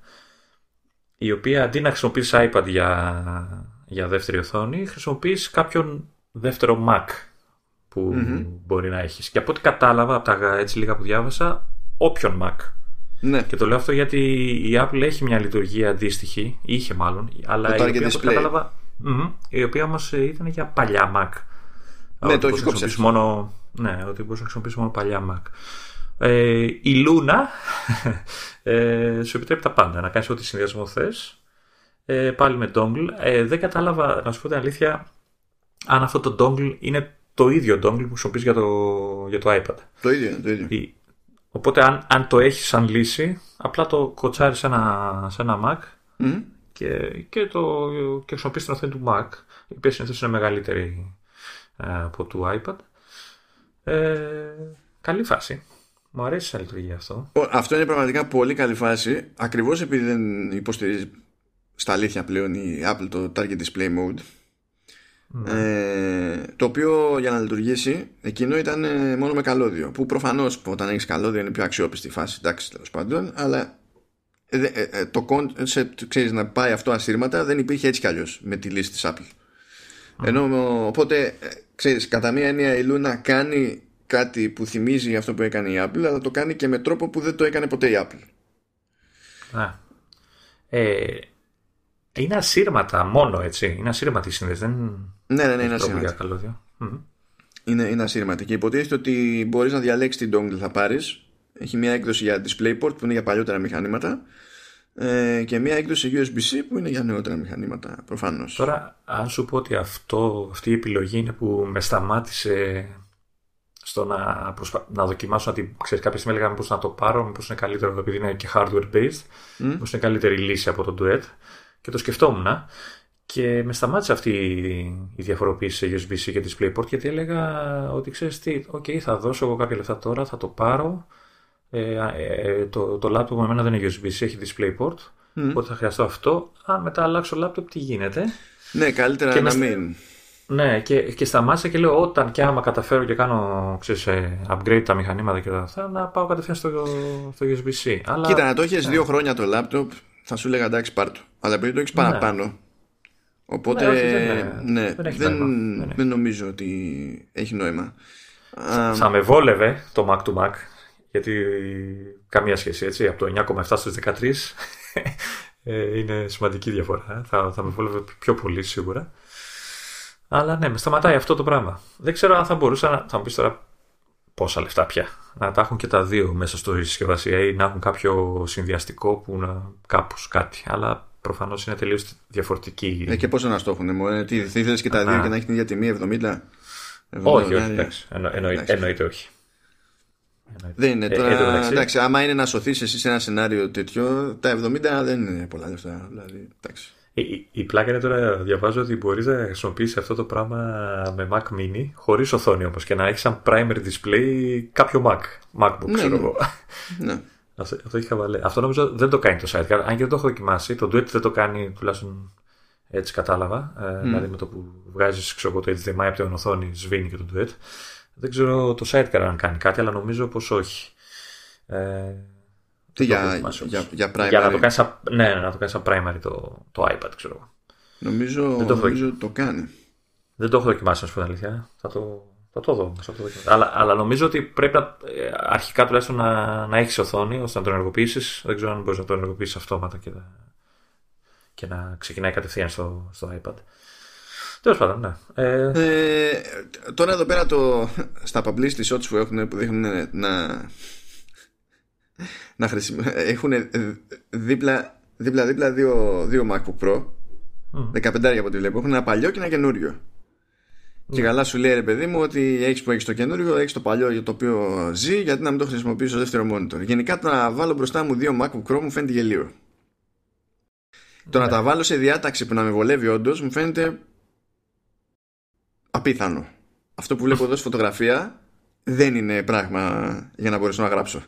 η οποία αντί να χρησιμοποιείς iPad για, για δεύτερη οθόνη χρησιμοποιείς κάποιον δεύτερο Mac που μπορεί να έχεις. Και από ό,τι κατάλαβα από τα έτσι λίγα που διάβασα, όποιον Mac. Ναι. Και το λέω αυτό γιατί η Apple έχει μια λειτουργία αντίστοιχη, είχε μάλλον, αλλά η οποία, κατάλαβα, η οποία όμως ήταν για παλιά Mac. Ναι, το έχεις κόψει. Μόνο, ναι, ότι μπορούσε να χρησιμοποιήσεις μόνο παλιά Mac. Ε, η Luna ε, σου επιτρέπει τα πάντα, να κάνεις ό,τι συνδυασμό θες. Ε, πάλι με dongle. Ε, δεν κατάλαβα, να σου πω την αλήθεια, αν αυτό το dongle είναι το ίδιο dongle που χρησιμοποιεί για το, για το iPad. Το ίδιο, το ίδιο. Οπότε αν, αν το έχεις σαν λύση, απλά το κοτσάρεις σε ένα, σε ένα Mac και, και, το, και χρησιμοποιείς την οθόνη του Mac, η οποία συνήθως είναι μεγαλύτερη ε, από του iPad. Ε, καλή φάση. Μου αρέσει σαν λειτουργία αυτό. Αυτό είναι πραγματικά πολύ καλή φάση. Ακριβώς επειδή δεν υποστηρίζει στα αλήθεια πλέον η Apple το Target Display Mode ναι. Ε, το οποίο για να λειτουργήσει εκείνο ήταν ε, μόνο με καλώδιο. Που προφανώς όταν έχεις καλώδιο είναι πιο αξιόπιστη φάση, εντάξει τέλος πάντων, αλλά ε, ε, το concept ξέρεις να πάει αυτό ασύρματα δεν υπήρχε έτσι κι αλλιώς με τη λύση της Apple. Ενώ οπότε ξέρεις, κατά μία έννοια η Luna κάνει κάτι που θυμίζει αυτό που έκανε η Apple, αλλά το κάνει και με τρόπο που δεν το έκανε ποτέ η Apple. Α. Ε, είναι ασύρματα μόνο έτσι. Είναι ασύρματη η σύνδεση. Δεν... Ναι, ναι, ναι, είναι ασύρματη. Είναι, είναι ασύρματη. Και υποτίθεται ότι μπορείς να διαλέξεις την dongle θα πάρεις. Έχει μια έκδοση για DisplayPort που είναι για παλιότερα μηχανήματα ε, και μια έκδοση USB-C που είναι για νεότερα μηχανήματα προφανώς. Τώρα, αν σου πω ότι αυτό, αυτή η επιλογή είναι που με σταμάτησε στο να, προσπα... να δοκιμάσω να την ξέρεις κάποια στιγμή έλεγα μήπως να το πάρω, μήπως είναι καλύτερο επειδή είναι και hardware based, mm. μήπως είναι καλύτερη λύση από το Duet και το σκεφτόμουν και με σταμάτησε αυτή η διαφοροποίηση σε USB-C και DisplayPort γιατί έλεγα ότι ξέρεις τι, ok θα δώσω εγώ κάποια λεφτά τώρα, θα το πάρω ε, ε, το, το laptop με εμένα δεν είναι USB-C, έχει DisplayPort mm. οπότε θα χρειαστώ αυτό αν μετά αλλάξω laptop τι γίνεται; Ναι καλύτερα και να μην ναι, και, και σταμάτησα και λέω όταν και άμα καταφέρω και κάνω ξέρεις, ε, upgrade τα μηχανήματα και τα αυτά, να πάω κατευθείαν στο, στο USB-C. Αλλά... Κοίτα, να το έχεις ναι. δύο χρόνια το laptop, θα σου λέγα εντάξει πάρ' το. Αλλά επειδή το έχεις παραπάνω. Ναι. Οπότε ναι, δεν, δεν, δεν, νομίζω ότι έχει νόημα. Θα με βόλευε το Mac to Mac γιατί καμία σχέση έτσι από το 9,7 στους 13 ε, είναι σημαντική διαφορά. Ε. Θα, θα με βόλευε πιο πολύ σίγουρα. Αλλά ναι, με σταματάει αυτό το πράγμα. Δεν ξέρω αν θα μπορούσα να. Θα μου πεις τώρα πόσα λεφτά πια. Να τα έχουν και τα δύο μέσα στο συσκευασία ή να έχουν κάποιο συνδυαστικό που να κάπως κάτι. Αλλά προφανώς είναι τελείως διαφορετική. Ε, και πόσο να το έχουν, ε, τι ήθελε και τα δύο και να έχει την ίδια τιμή 70. όχι, όχι, εντάξει. εννοείται όχι. Δεν είναι. Ε, τώρα, εντάξει, άμα είναι να σωθείς εσύ σε ένα σενάριο τέτοιο, τα 70 δεν είναι πολλά λεφτά. Δηλαδή, εντάξει. Η, η πλάκα είναι τώρα, διαβάζω ότι μπορείς να χρησιμοποιήσεις αυτό το πράγμα με Mac Mini, χωρίς οθόνη όμως, και να έχεις σαν primary display κάποιο Mac, MacBook, ναι, ξέρω ναι. εγώ. Ναι. Αυτό, αυτό, αυτό νομίζω δεν το κάνει το site. Αν και δεν το έχω δοκιμάσει, το Duet δεν το κάνει, τουλάχιστον έτσι κατάλαβα. Mm. Δηλαδή με το που βγάζεις το HDMI από την οθόνη, σβήνει και το Duet. Δεν ξέρω το site αν κάνει κάτι, αλλά νομίζω πως όχι. Ε, τι για, για, για, primary; Για να το κάνεις σαν, ναι, να το κάνεις σαν primary το, το iPad, ξέρω εγώ. Νομίζω, δεν το, νομίζω το κάνει. Δεν το έχω δοκιμάσει, να σου πω την αλήθεια. Θα το, θα το δω. Θα το αλλά, αλλά νομίζω ότι πρέπει να, ε, αρχικά τουλάχιστον να, να έχεις οθόνη ώστε να το ενεργοποιήσεις. Δεν ξέρω αν μπορείς να το ενεργοποιήσεις αυτόματα και, και να ξεκινάει κατευθείαν στο, στο iPad. Τέλος πάντων, ναι. Ε... Ε, τώρα εδώ πέρα το, στα publicity shots που έχουν που δείχνουν να, να χρησιμο... έχουν δίπλα, δίπλα, δίπλα δύο, δύο MacBook Pro mm. 15 από ό,τι βλέπω έχουν ένα παλιό και ένα καινούριο και ναι. καλά σου λέει ρε παιδί μου ότι έχεις που έχεις το καινούριο, έχεις το παλιό για το οποίο ζει, γιατί να μην το χρησιμοποιήσω στο δεύτερο monitor. Γενικά το να βάλω μπροστά μου δύο MacBook Pro μου φαίνεται γελίο. Το να ναι. τα βάλω σε διάταξη που να με βολεύει όντως μου φαίνεται απίθανο. Αυτό που βλέπω εδώ στη φωτογραφία δεν είναι πράγμα για να μπορέσω να γράψω.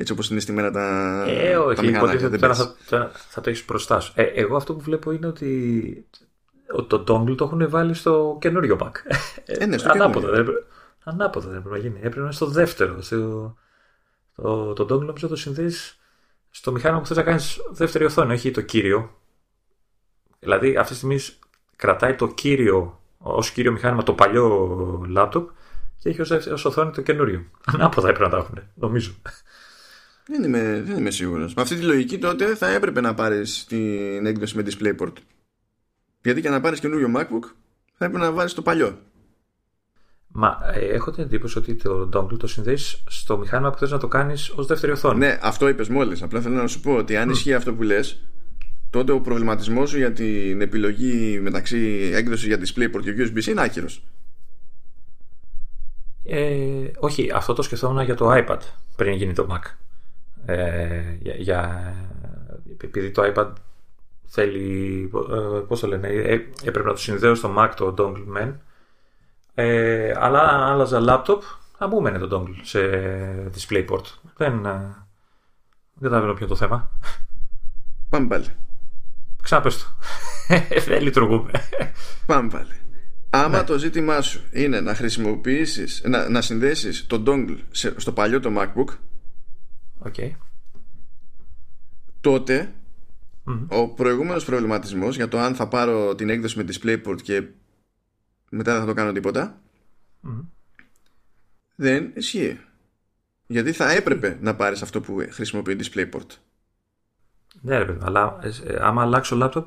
Έτσι όπως είναι στη μέρα τα. Ε, όχι, υποτίθεται τώρα θα, θα, θα, το έχεις μπροστά σου. Ε, εγώ αυτό που βλέπω είναι ότι το dongle το έχουν βάλει στο καινούριο Mac. Ε, ναι, στο Ανάποδα δεν, έπρεπε, ανάποδα δεν έπρεπε να γίνει. Έπρεπε να είναι στο δεύτερο. Στο, το, το dongle νομίζω το συνδέεις στο μηχάνημα που θες να κάνεις δεύτερη οθόνη, όχι το κύριο. Δηλαδή αυτή τη στιγμή κρατάει το κύριο ως κύριο μηχάνημα το παλιό laptop και έχει ως οθόνη το καινούριο. Ανάποδα έπρεπε να τα έχουν, νομίζω. Δεν είμαι, δεν είμαι σίγουρος. Με αυτή τη λογική τότε θα έπρεπε να πάρεις την έκδοση με DisplayPort. Γιατί και να πάρεις καινούριο MacBook θα έπρεπε να βάλει το παλιό. Μα ε, έχω την εντύπωση ότι το dongle το συνδέεις στο μηχάνημα που θες να το κάνεις ως δεύτερη οθόνη. Ναι, αυτό είπες μόλις. Απλά θέλω να σου πω ότι αν mm. ισχύει αυτό που λες, τότε ο προβληματισμός σου για την επιλογή μεταξύ έκδοσης για DisplayPort και USB είναι άκυρος. Ε, όχι, αυτό το σκεφτόμουν για το iPad πριν γίνει το Mac. Ε, για, για, επειδή το iPad θέλει, ε, πώς το λένε, ε, έπρεπε να το συνδέω στο Mac το dongle men, ε, αλλά αν άλλαζα laptop θα μου έμενε το dongle σε DisplayPort. Δεν, ε, δεν καταλαβαίνω ποιο το θέμα. Πάμε πάλι. Ξαναπες το. δεν λειτουργούμε. Πάμε πάλι. Άμα ναι. το ζήτημά σου είναι να χρησιμοποιήσεις, να, να συνδέσεις το dongle στο παλιό το MacBook okay. τότε ο προηγούμενος προβληματισμός για το αν θα πάρω την έκδοση με DisplayPort και μετά δεν θα το κάνω τίποτα δεν ισχύει. Γιατί θα έπρεπε να πάρεις αυτό που χρησιμοποιεί DisplayPort. Ναι ρε αλλά ε, άμα αλλάξω laptop;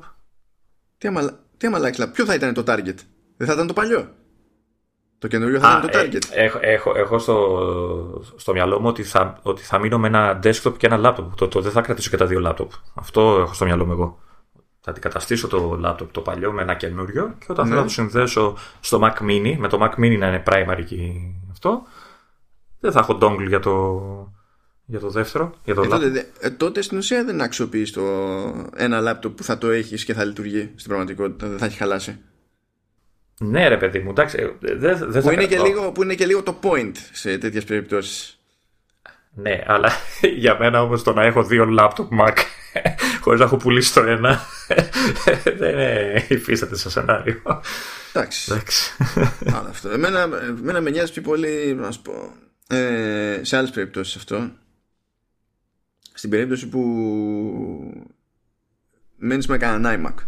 Τι άμα, τι άμα αλλάξει laptop, ποιο θα ήταν το target; Δεν θα ήταν το παλιό το καινούριο θα είναι το target. Ε, έχω, έχω, έχω στο, στο μυαλό μου ότι θα, ότι θα μείνω με ένα desktop και ένα laptop. Το, το, δεν θα κρατήσω και τα δύο laptop. Αυτό έχω στο μυαλό μου εγώ. Θα αντικαταστήσω το laptop το παλιό με ένα καινούριο και όταν ναι. θέλω να το συνδέσω στο Mac Mini, με το Mac Mini να είναι primary και αυτό, δεν θα έχω dongle για το, για το δεύτερο. Για το ε, τότε, ε, τότε στην ουσία δεν αξιοποιείς το ένα laptop που θα το έχεις και θα λειτουργεί στην πραγματικότητα, δεν θα έχει χαλάσει. Ναι, ρε παιδί μου, εντάξει. Δεν, δεν που, είναι και λίγο, που είναι και λίγο το point σε τέτοιες περιπτώσεις. Ναι, αλλά για μένα όμως το να έχω δύο laptop Mac χωρίς να έχω πουλήσει το ένα δεν υφίσταται σε σενάριο. Εντάξει. Άρα αυτό. Εμένα, εμένα με νοιάζει πιο πολύ να σου πω, ε, σε άλλες περιπτώσεις αυτό. Στην περίπτωση που μένεις με κανένα iMac.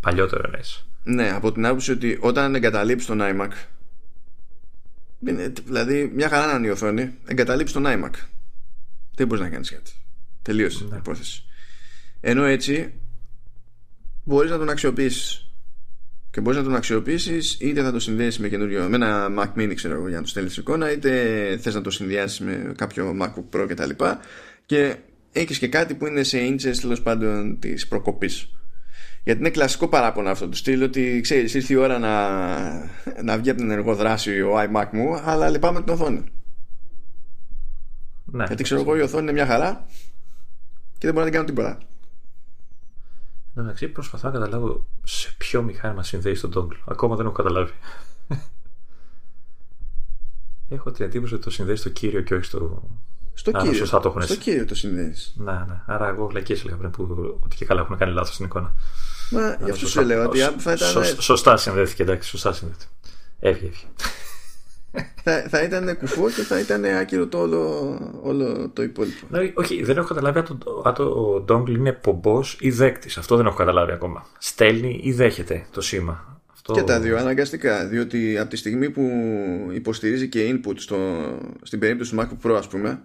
Παλιότερο εννοείς. Ναι, από την άποψη ότι όταν εγκαταλείψει τον iMac. Δηλαδή, μια χαρά να είναι η οθόνη, εγκαταλείψει τον iMac. Δεν μπορείς να κάνεις κάτι. Τελείωσε ναι. η υπόθεση. Ενώ έτσι μπορείς να τον αξιοποιήσεις. και μπορείς να τον αξιοποιήσεις είτε θα το συνδέσεις με, καινούριο, με ένα Mac Mini ξέρω εγώ, για να το στέλνεις εικόνα, είτε θες να το συνδυάσεις με κάποιο MacBook Pro κτλ. Και, και έχεις και κάτι που είναι σε inches τέλος πάντων της προκοπής. Γιατί είναι κλασικό παράπονο αυτό του στυλ ότι ξέρεις, ήρθε η ώρα να, να βγει από την ενεργό δράση ο iMac μου, αλλά λυπάμαι την οθόνη. Ναι, Γιατί ξέρω εγώ η οθόνη είναι μια χαρά και δεν μπορώ να την κάνω τίποτα. Εντάξει, προσπαθώ να καταλάβω σε ποιο μηχάνημα συνδέει τον dongle. Ακόμα δεν έχω καταλάβει. έχω την εντύπωση ότι το συνδέεις στο κύριο και όχι στο. Στο Άρα, κύριο. Σωστά το έχουν στο κύριο το συνδέεις. Ναι, ναι. Άρα, εγώ βλακίε έλεγα πριν που ότι και καλά έχουν κάνει λάθος στην εικόνα. Μα γι' αυτό σου λέω ότι θα ήταν. Σωστά συνδέθηκε, εντάξει, σωστά συνδέθηκε. Έβγαινε, θα, θα ήταν κουφό και θα ήταν άκυρο το όλο, όλο το υπόλοιπο. Ναι, όχι, δεν έχω καταλάβει αν το, το dongle είναι πομπός ή δέκτης. Αυτό δεν έχω καταλάβει ακόμα. Στέλνει ή δέχεται το σήμα. Αυτό... Και τα δύο αναγκαστικά. Διότι από τη στιγμή που υποστηρίζει και input στο, στην περίπτωση του MacBook Pro, ας πούμε,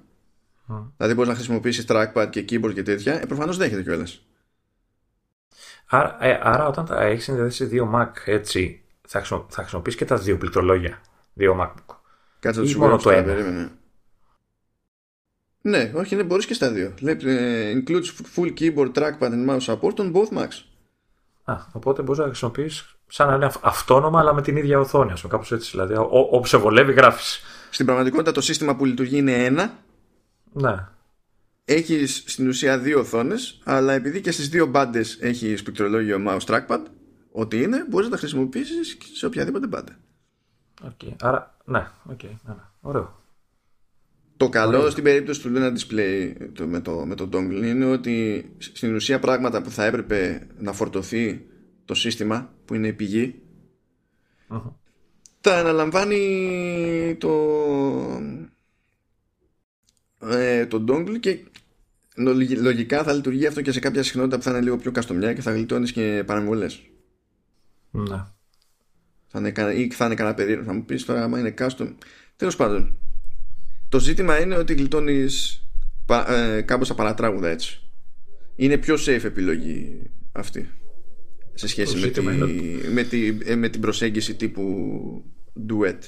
mm. δηλαδή μπορείς να χρησιμοποιήσεις trackpad και keyboard και τέτοια, ε, προφανώς δέχεται κιόλας. Άρα, ε, άρα όταν θα έχεις συνδέσει δύο Mac έτσι, θα, θα χρησιμοποιήσει και τα δύο πληκτρολόγια. Δύο MacBook. Κάτσε να μόνο το ένα. Περίμενε. Ναι, όχι, ναι, μπορείς και στα δύο. Λέει, ε, includes full keyboard, trackpad and mouse support on both Macs. Α, οπότε μπορείς να χρησιμοποιείς σαν να είναι αυτόνομα, αλλά με την ίδια οθόνη, ας πούμε, κάπως έτσι. Δηλαδή, όπου σε βολεύει, γράφεις. Στην πραγματικότητα, το σύστημα που λειτουργεί είναι ένα. Ναι. Έχει στην ουσία δύο οθόνες, αλλά επειδή και στις δύο μπάντες έχει πληκτρολόγιο mouse trackpad, ό,τι είναι, μπορείς να τα χρησιμοποιήσεις σε οποιαδήποτε μπάντα. Okay. Άρα, ναι, okay, ναι, ναι. ωραίο. Το καλό Ωραίο. στην περίπτωση του Luna Display το, με, το, με το dongle είναι ότι στην ουσία πράγματα που θα έπρεπε να φορτωθεί το σύστημα που είναι η πηγή uh-huh. τα αναλαμβάνει το ε, το dongle και λογικά θα λειτουργεί αυτό και σε κάποια συχνότητα που θα είναι λίγο πιο καστομιά και θα γλιτώνεις και παρεμβολές. Ναι. Θα είναι, ή θα είναι κανένα περίεργο. Θα μου πεις τώρα, άμα είναι custom. Τέλος πάντων. Το ζήτημα είναι ότι γλιτώνεις ε, κάπως τα παρατράγουδα έτσι. Είναι πιο safe επιλογή αυτή σε σχέση με, τη, με, τη, ε, με την προσέγγιση τύπου duet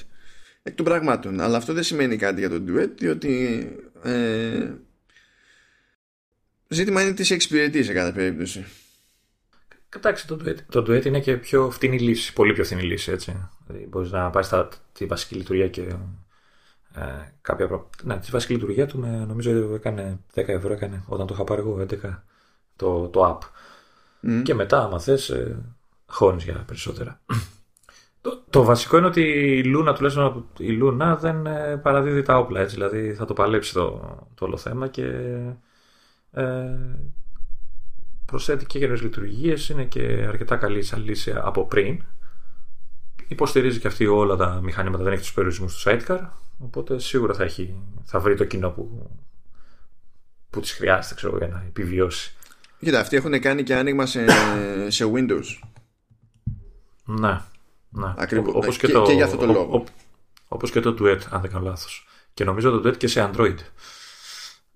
εκ των πραγμάτων αλλά αυτό δεν σημαίνει κάτι για το duet διότι ε, ζήτημα είναι τι σε εξυπηρετεί σε κάθε περίπτωση Κοιτάξτε, το duet, το duet είναι και πιο φθηνή λύση, πολύ πιο φθηνή λύση. Έτσι. Δηλαδή, μπορείς να πάει στη βασική λειτουργία και ε, κάποια προ... Ναι, τη βασική λειτουργία του με, νομίζω έκανε 10 ευρώ έκανε όταν το είχα πάρει εγώ 11 το, το app. Mm. Και μετά, άμα θες, ε, χώνεις για περισσότερα. το, το βασικό είναι ότι η Luna, τουλάχιστον η Luna δεν ε, παραδίδει τα όπλα. Έτσι, δηλαδή θα το παλέψει το, το όλο θέμα και ε, προσθέτει και καινούριες λειτουργίες, είναι και αρκετά καλή σαν λύση από πριν. Υποστηρίζει και αυτή όλα τα μηχανήματα, δεν έχει τους περιορισμούς του sidecar. Οπότε σίγουρα θα, έχει, θα βρει το κοινό που, που της χρειάζεται ξέρω, για να επιβιώσει. Κοίτα, αυτοί έχουν κάνει και άνοιγμα σε, σε Windows. Ναι. ναι. Ακριβώς. Όπως ναι. και, το, και για αυτό το λόγο. Όπως και το Duet, αν δεν κάνω λάθος. Και νομίζω το Duet και σε Android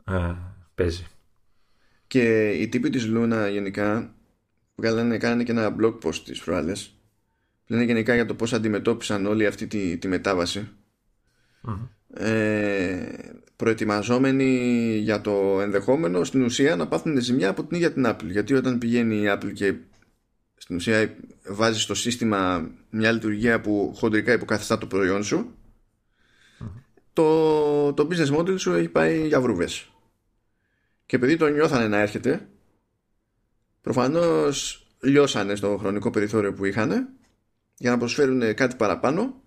ε, παίζει. Και οι τύποι της Λούνα γενικά βγάλανε, κάνανε και ένα blog post τις προάλλες λένε γενικά για το πώς αντιμετώπισαν όλη αυτή τη, τη μεταβαση ε, προετοιμαζόμενοι για το ενδεχόμενο στην ουσία να πάθουν ζημιά από την ίδια την Apple. Γιατί όταν πηγαίνει η Apple και στην ουσία βάζει στο σύστημα μια λειτουργία που χοντρικά υποκαθιστά το προϊόν σου το, το business model σου έχει πάει για βρούβες και επειδή το νιώθανε να έρχεται προφανώς λιώσανε στο χρονικό περιθώριο που είχαν για να προσφέρουν κάτι παραπάνω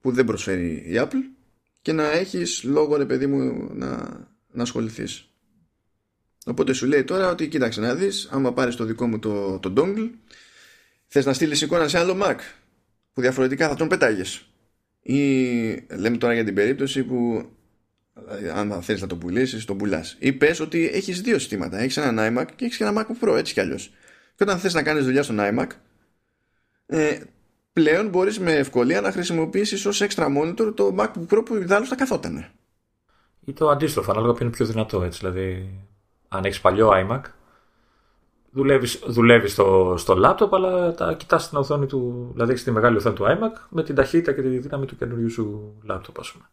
που δεν προσφέρει η Apple και να έχεις λόγο ρε παιδί μου να, να ασχοληθείς. Οπότε σου λέει τώρα ότι κοίταξε να δεις άμα πάρεις το δικό μου το, το dongle θες να στείλεις εικόνα σε άλλο Mac που διαφορετικά θα τον πετάγεις. Ή λέμε τώρα για την περίπτωση που Δηλαδή, αν θέλεις να το πουλήσεις, το πουλάς. Ή πες ότι έχεις δύο συστήματα. Έχεις ένα iMac και έχεις και ένα MacBook Pro, έτσι κι αλλιώς. Και όταν θες να κάνεις δουλειά στον iMac, ε, πλέον μπορείς με ευκολία να χρησιμοποιήσεις ως extra monitor το MacBook Pro που ιδάλω θα καθότανε. Ή το αντίστροφο, ανάλογα ποιο είναι πιο δυνατό. Έτσι. Δηλαδή, αν έχεις παλιό iMac, δουλεύεις δουλεύεις στο, στο laptop, αλλά τα κοιτάς στην οθόνη του, δηλαδή στη μεγάλη οθόνη του iMac με την ταχύτητα και τη δύναμη του καινούριου σου laptop, ας πούμε.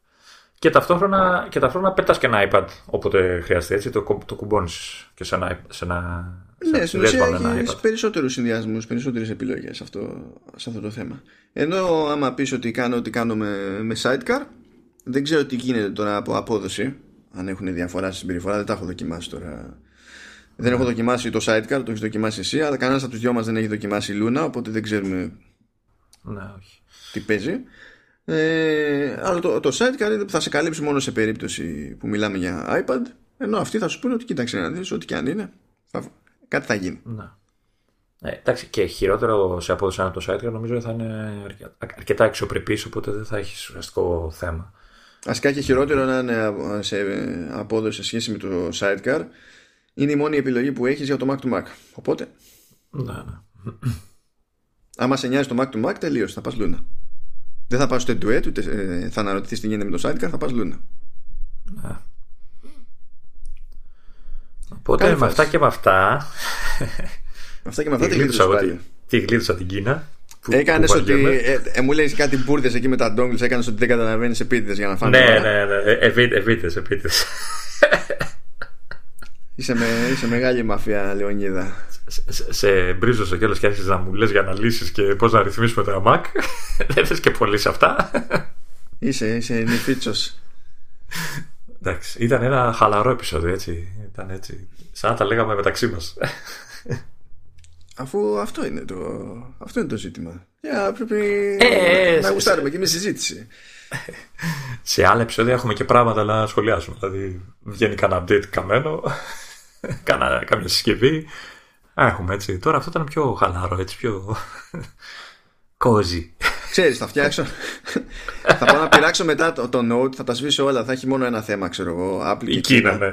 Και ταυτόχρονα, και ταυτόχρονα πετάς και ένα iPad όποτε χρειαστεί, έτσι, το, το κουμπώνεις και σε ένα, σε ένα ναι, στην ουσία έχεις περισσότερους συνδυασμούς, περισσότερες επιλογές αυτό, σε αυτό το θέμα. Ενώ άμα πεις ότι κάνω ό,τι κάνω με, με sidecar, δεν ξέρω τι γίνεται τώρα από απόδοση. Αν έχουν διαφορά στη συμπεριφορά, δεν τα έχω δοκιμάσει τώρα. Δεν έχω δοκιμάσει το sidecar, το έχεις δοκιμάσει εσύ, αλλά κανένας από τους δυο μας δεν έχει δοκιμάσει Luna, οπότε δεν ξέρουμε ναι, όχι. τι παίζει. Ε, αλλά το, το sidecar θα σε καλύψει μόνο σε περίπτωση που μιλάμε για iPad, ενώ αυτοί θα σου πούνε ότι κοίταξε να δεις, ό,τι και αν είναι, θα, κάτι θα γίνει. Ναι. Ε, εντάξει, και χειρότερο σε απόδοση από το sidecar νομίζω θα είναι αρκετά αξιοπρεπής, οπότε δεν θα έχεις ουσιαστικό θέμα. Ασκά και χειρότερο να είναι σε απόδοση σε σχέση με το sidecar είναι η μόνη επιλογή που έχεις για το Mac to Mac. Οπότε. Ναι, ναι. Άμα σε νοιάζει το Mac to Mac, τελείω. Θα πας Luna. Δεν θα πας στο Duet, ούτε ε, θα αναρωτηθείς τι γίνεται με το sidecar, θα πας Luna. Ναι. Οπότε με αυτά και με αυτά. Με αυτά και με αυτά τι γλίτωσα πάλι. Τι γλίτωσα την Κίνα. Έκανες ότι. Ε, ε, μου λέει κάτι μπουρδες εκεί με τα ντόγκλ, έκανες ότι δεν καταλαβαίνεις επίτηδες για να φάνε. Ναι, ναι, ναι. Επίτηδες, επίτηδες. Είσαι, με, είσαι μεγάλη μαφία, Λεωνίδα. Σε, σε μπρίζω στο κέλο και άρχισες να μου λες για να λύσει και πώς να ρυθμίσουμε το Mac. Δεν θες και πολύ σε αυτά. Είσαι, είσαι νηφίτσο. Εντάξει, ήταν ένα χαλαρό επεισόδιο έτσι. Ήταν έτσι. Σαν να τα λέγαμε μεταξύ μας. Αφού αυτό είναι το, αυτό είναι το ζήτημα. Για πρέπει ε, να γουστάρουμε και μια συζήτηση. Σε άλλα επεισόδια έχουμε και πράγματα να σχολιάσουμε. Δηλαδή βγαίνει κανένα update καμένο, κάνα, κάμια συσκευή. Έχουμε έτσι. Τώρα αυτό ήταν πιο χαλαρό, έτσι πιο κόζι. Ξέρεις, θα φτιάξω. θα πάω να πειράξω μετά το, το Note, θα τα σβήσω όλα. Θα έχει μόνο ένα θέμα, ξέρω εγώ. Apple και Κίνα. Ναι.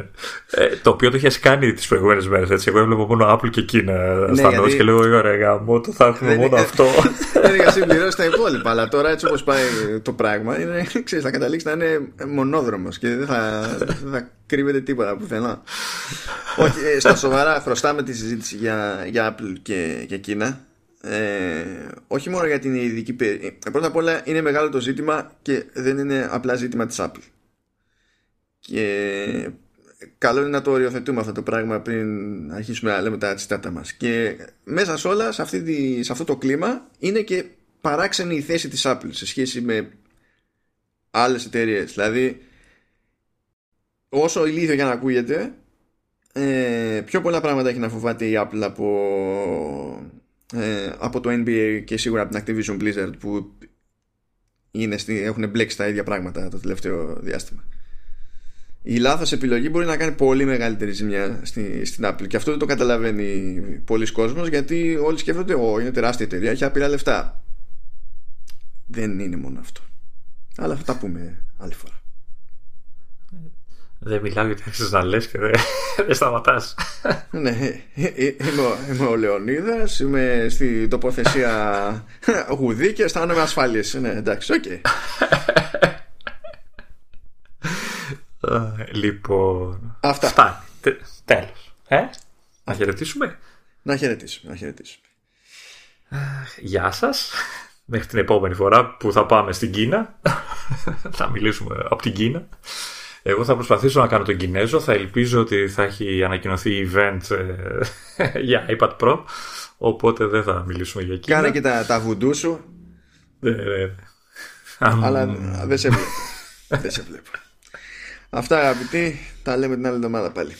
Ε, το οποίο το έχει κάνει τις προηγούμενες μέρες. Εγώ έβλεπα μόνο Apple και Κίνα ναι, στα γιατί... και λέω: Ωραία, γάμο, το θα έχουμε μόνο αυτό. Δεν είχα συμπληρώσει τα υπόλοιπα. Αλλά τώρα έτσι όπως πάει το πράγμα, είναι, ξέρεις, θα καταλήξει να είναι μονόδρομος και δεν θα, δεν θα κρύβεται τίποτα πουθενά. Όχι, ε, στα σοβαρά, χρωστάμε τη συζήτηση για, για Apple και, και Κίνα ε, όχι μόνο γιατί είναι ειδική περίπτωση. Πρώτα απ' όλα είναι μεγάλο το ζήτημα και δεν είναι απλά ζήτημα της Apple. Και καλό είναι να το οριοθετούμε αυτό το πράγμα πριν αρχίσουμε να λέμε τα τσιτάτα μας. Και μέσα σε όλα, σε, αυτή τη, σε αυτό το κλίμα, είναι και παράξενη η θέση της Apple σε σχέση με άλλες εταιρείες. Δηλαδή, όσο ηλίθιο για να ακούγεται, ε, πιο πολλά πράγματα έχει να φοβάται η Apple από ε, από το NBA και σίγουρα από την Activision Blizzard που είναι στη, έχουν μπλέξει τα ίδια πράγματα το τελευταίο διάστημα. Η λάθος επιλογή μπορεί να κάνει πολύ μεγαλύτερη ζημιά στη, στην Apple και αυτό δεν το καταλαβαίνει πολλοί κόσμος γιατί όλοι σκέφτονται Ω, είναι τεράστια εταιρεία, έχει άπειρα λεφτά. Δεν είναι μόνο αυτό. Αλλά θα τα πούμε άλλη φορά. Δεν μιλάω γιατί άρχισες να λες και δεν, δεν σταματάς. ναι, ε, ε, είμαι, είμαι ο Λεωνίδας, είμαι στη τοποθεσία Γουδί και αισθάνομαι ασφαλής. Ναι, εντάξει, OK. Okay. λοιπόν. Αυτά. Φτάνει. Τέλος. Ε; Να χαιρετήσουμε. Να χαιρετήσουμε, να χαιρετήσουμε. Γεια σας. Μέχρι την επόμενη φορά που θα πάμε στην Κίνα. θα μιλήσουμε από την Κίνα. Εγώ θα προσπαθήσω να κάνω τον Κινέζο. Θα ελπίζω ότι θα έχει ανακοινωθεί event ε, για iPad Pro. Οπότε δεν θα μιλήσουμε για Κίνα. Κάνε και τα, τα βουντού σου. Ναι, ναι. Αλλά δεν σε βλέπω. δεν σε βλέπω. Αυτά αγαπητοί, τα λέμε την άλλη εβδομάδα πάλι.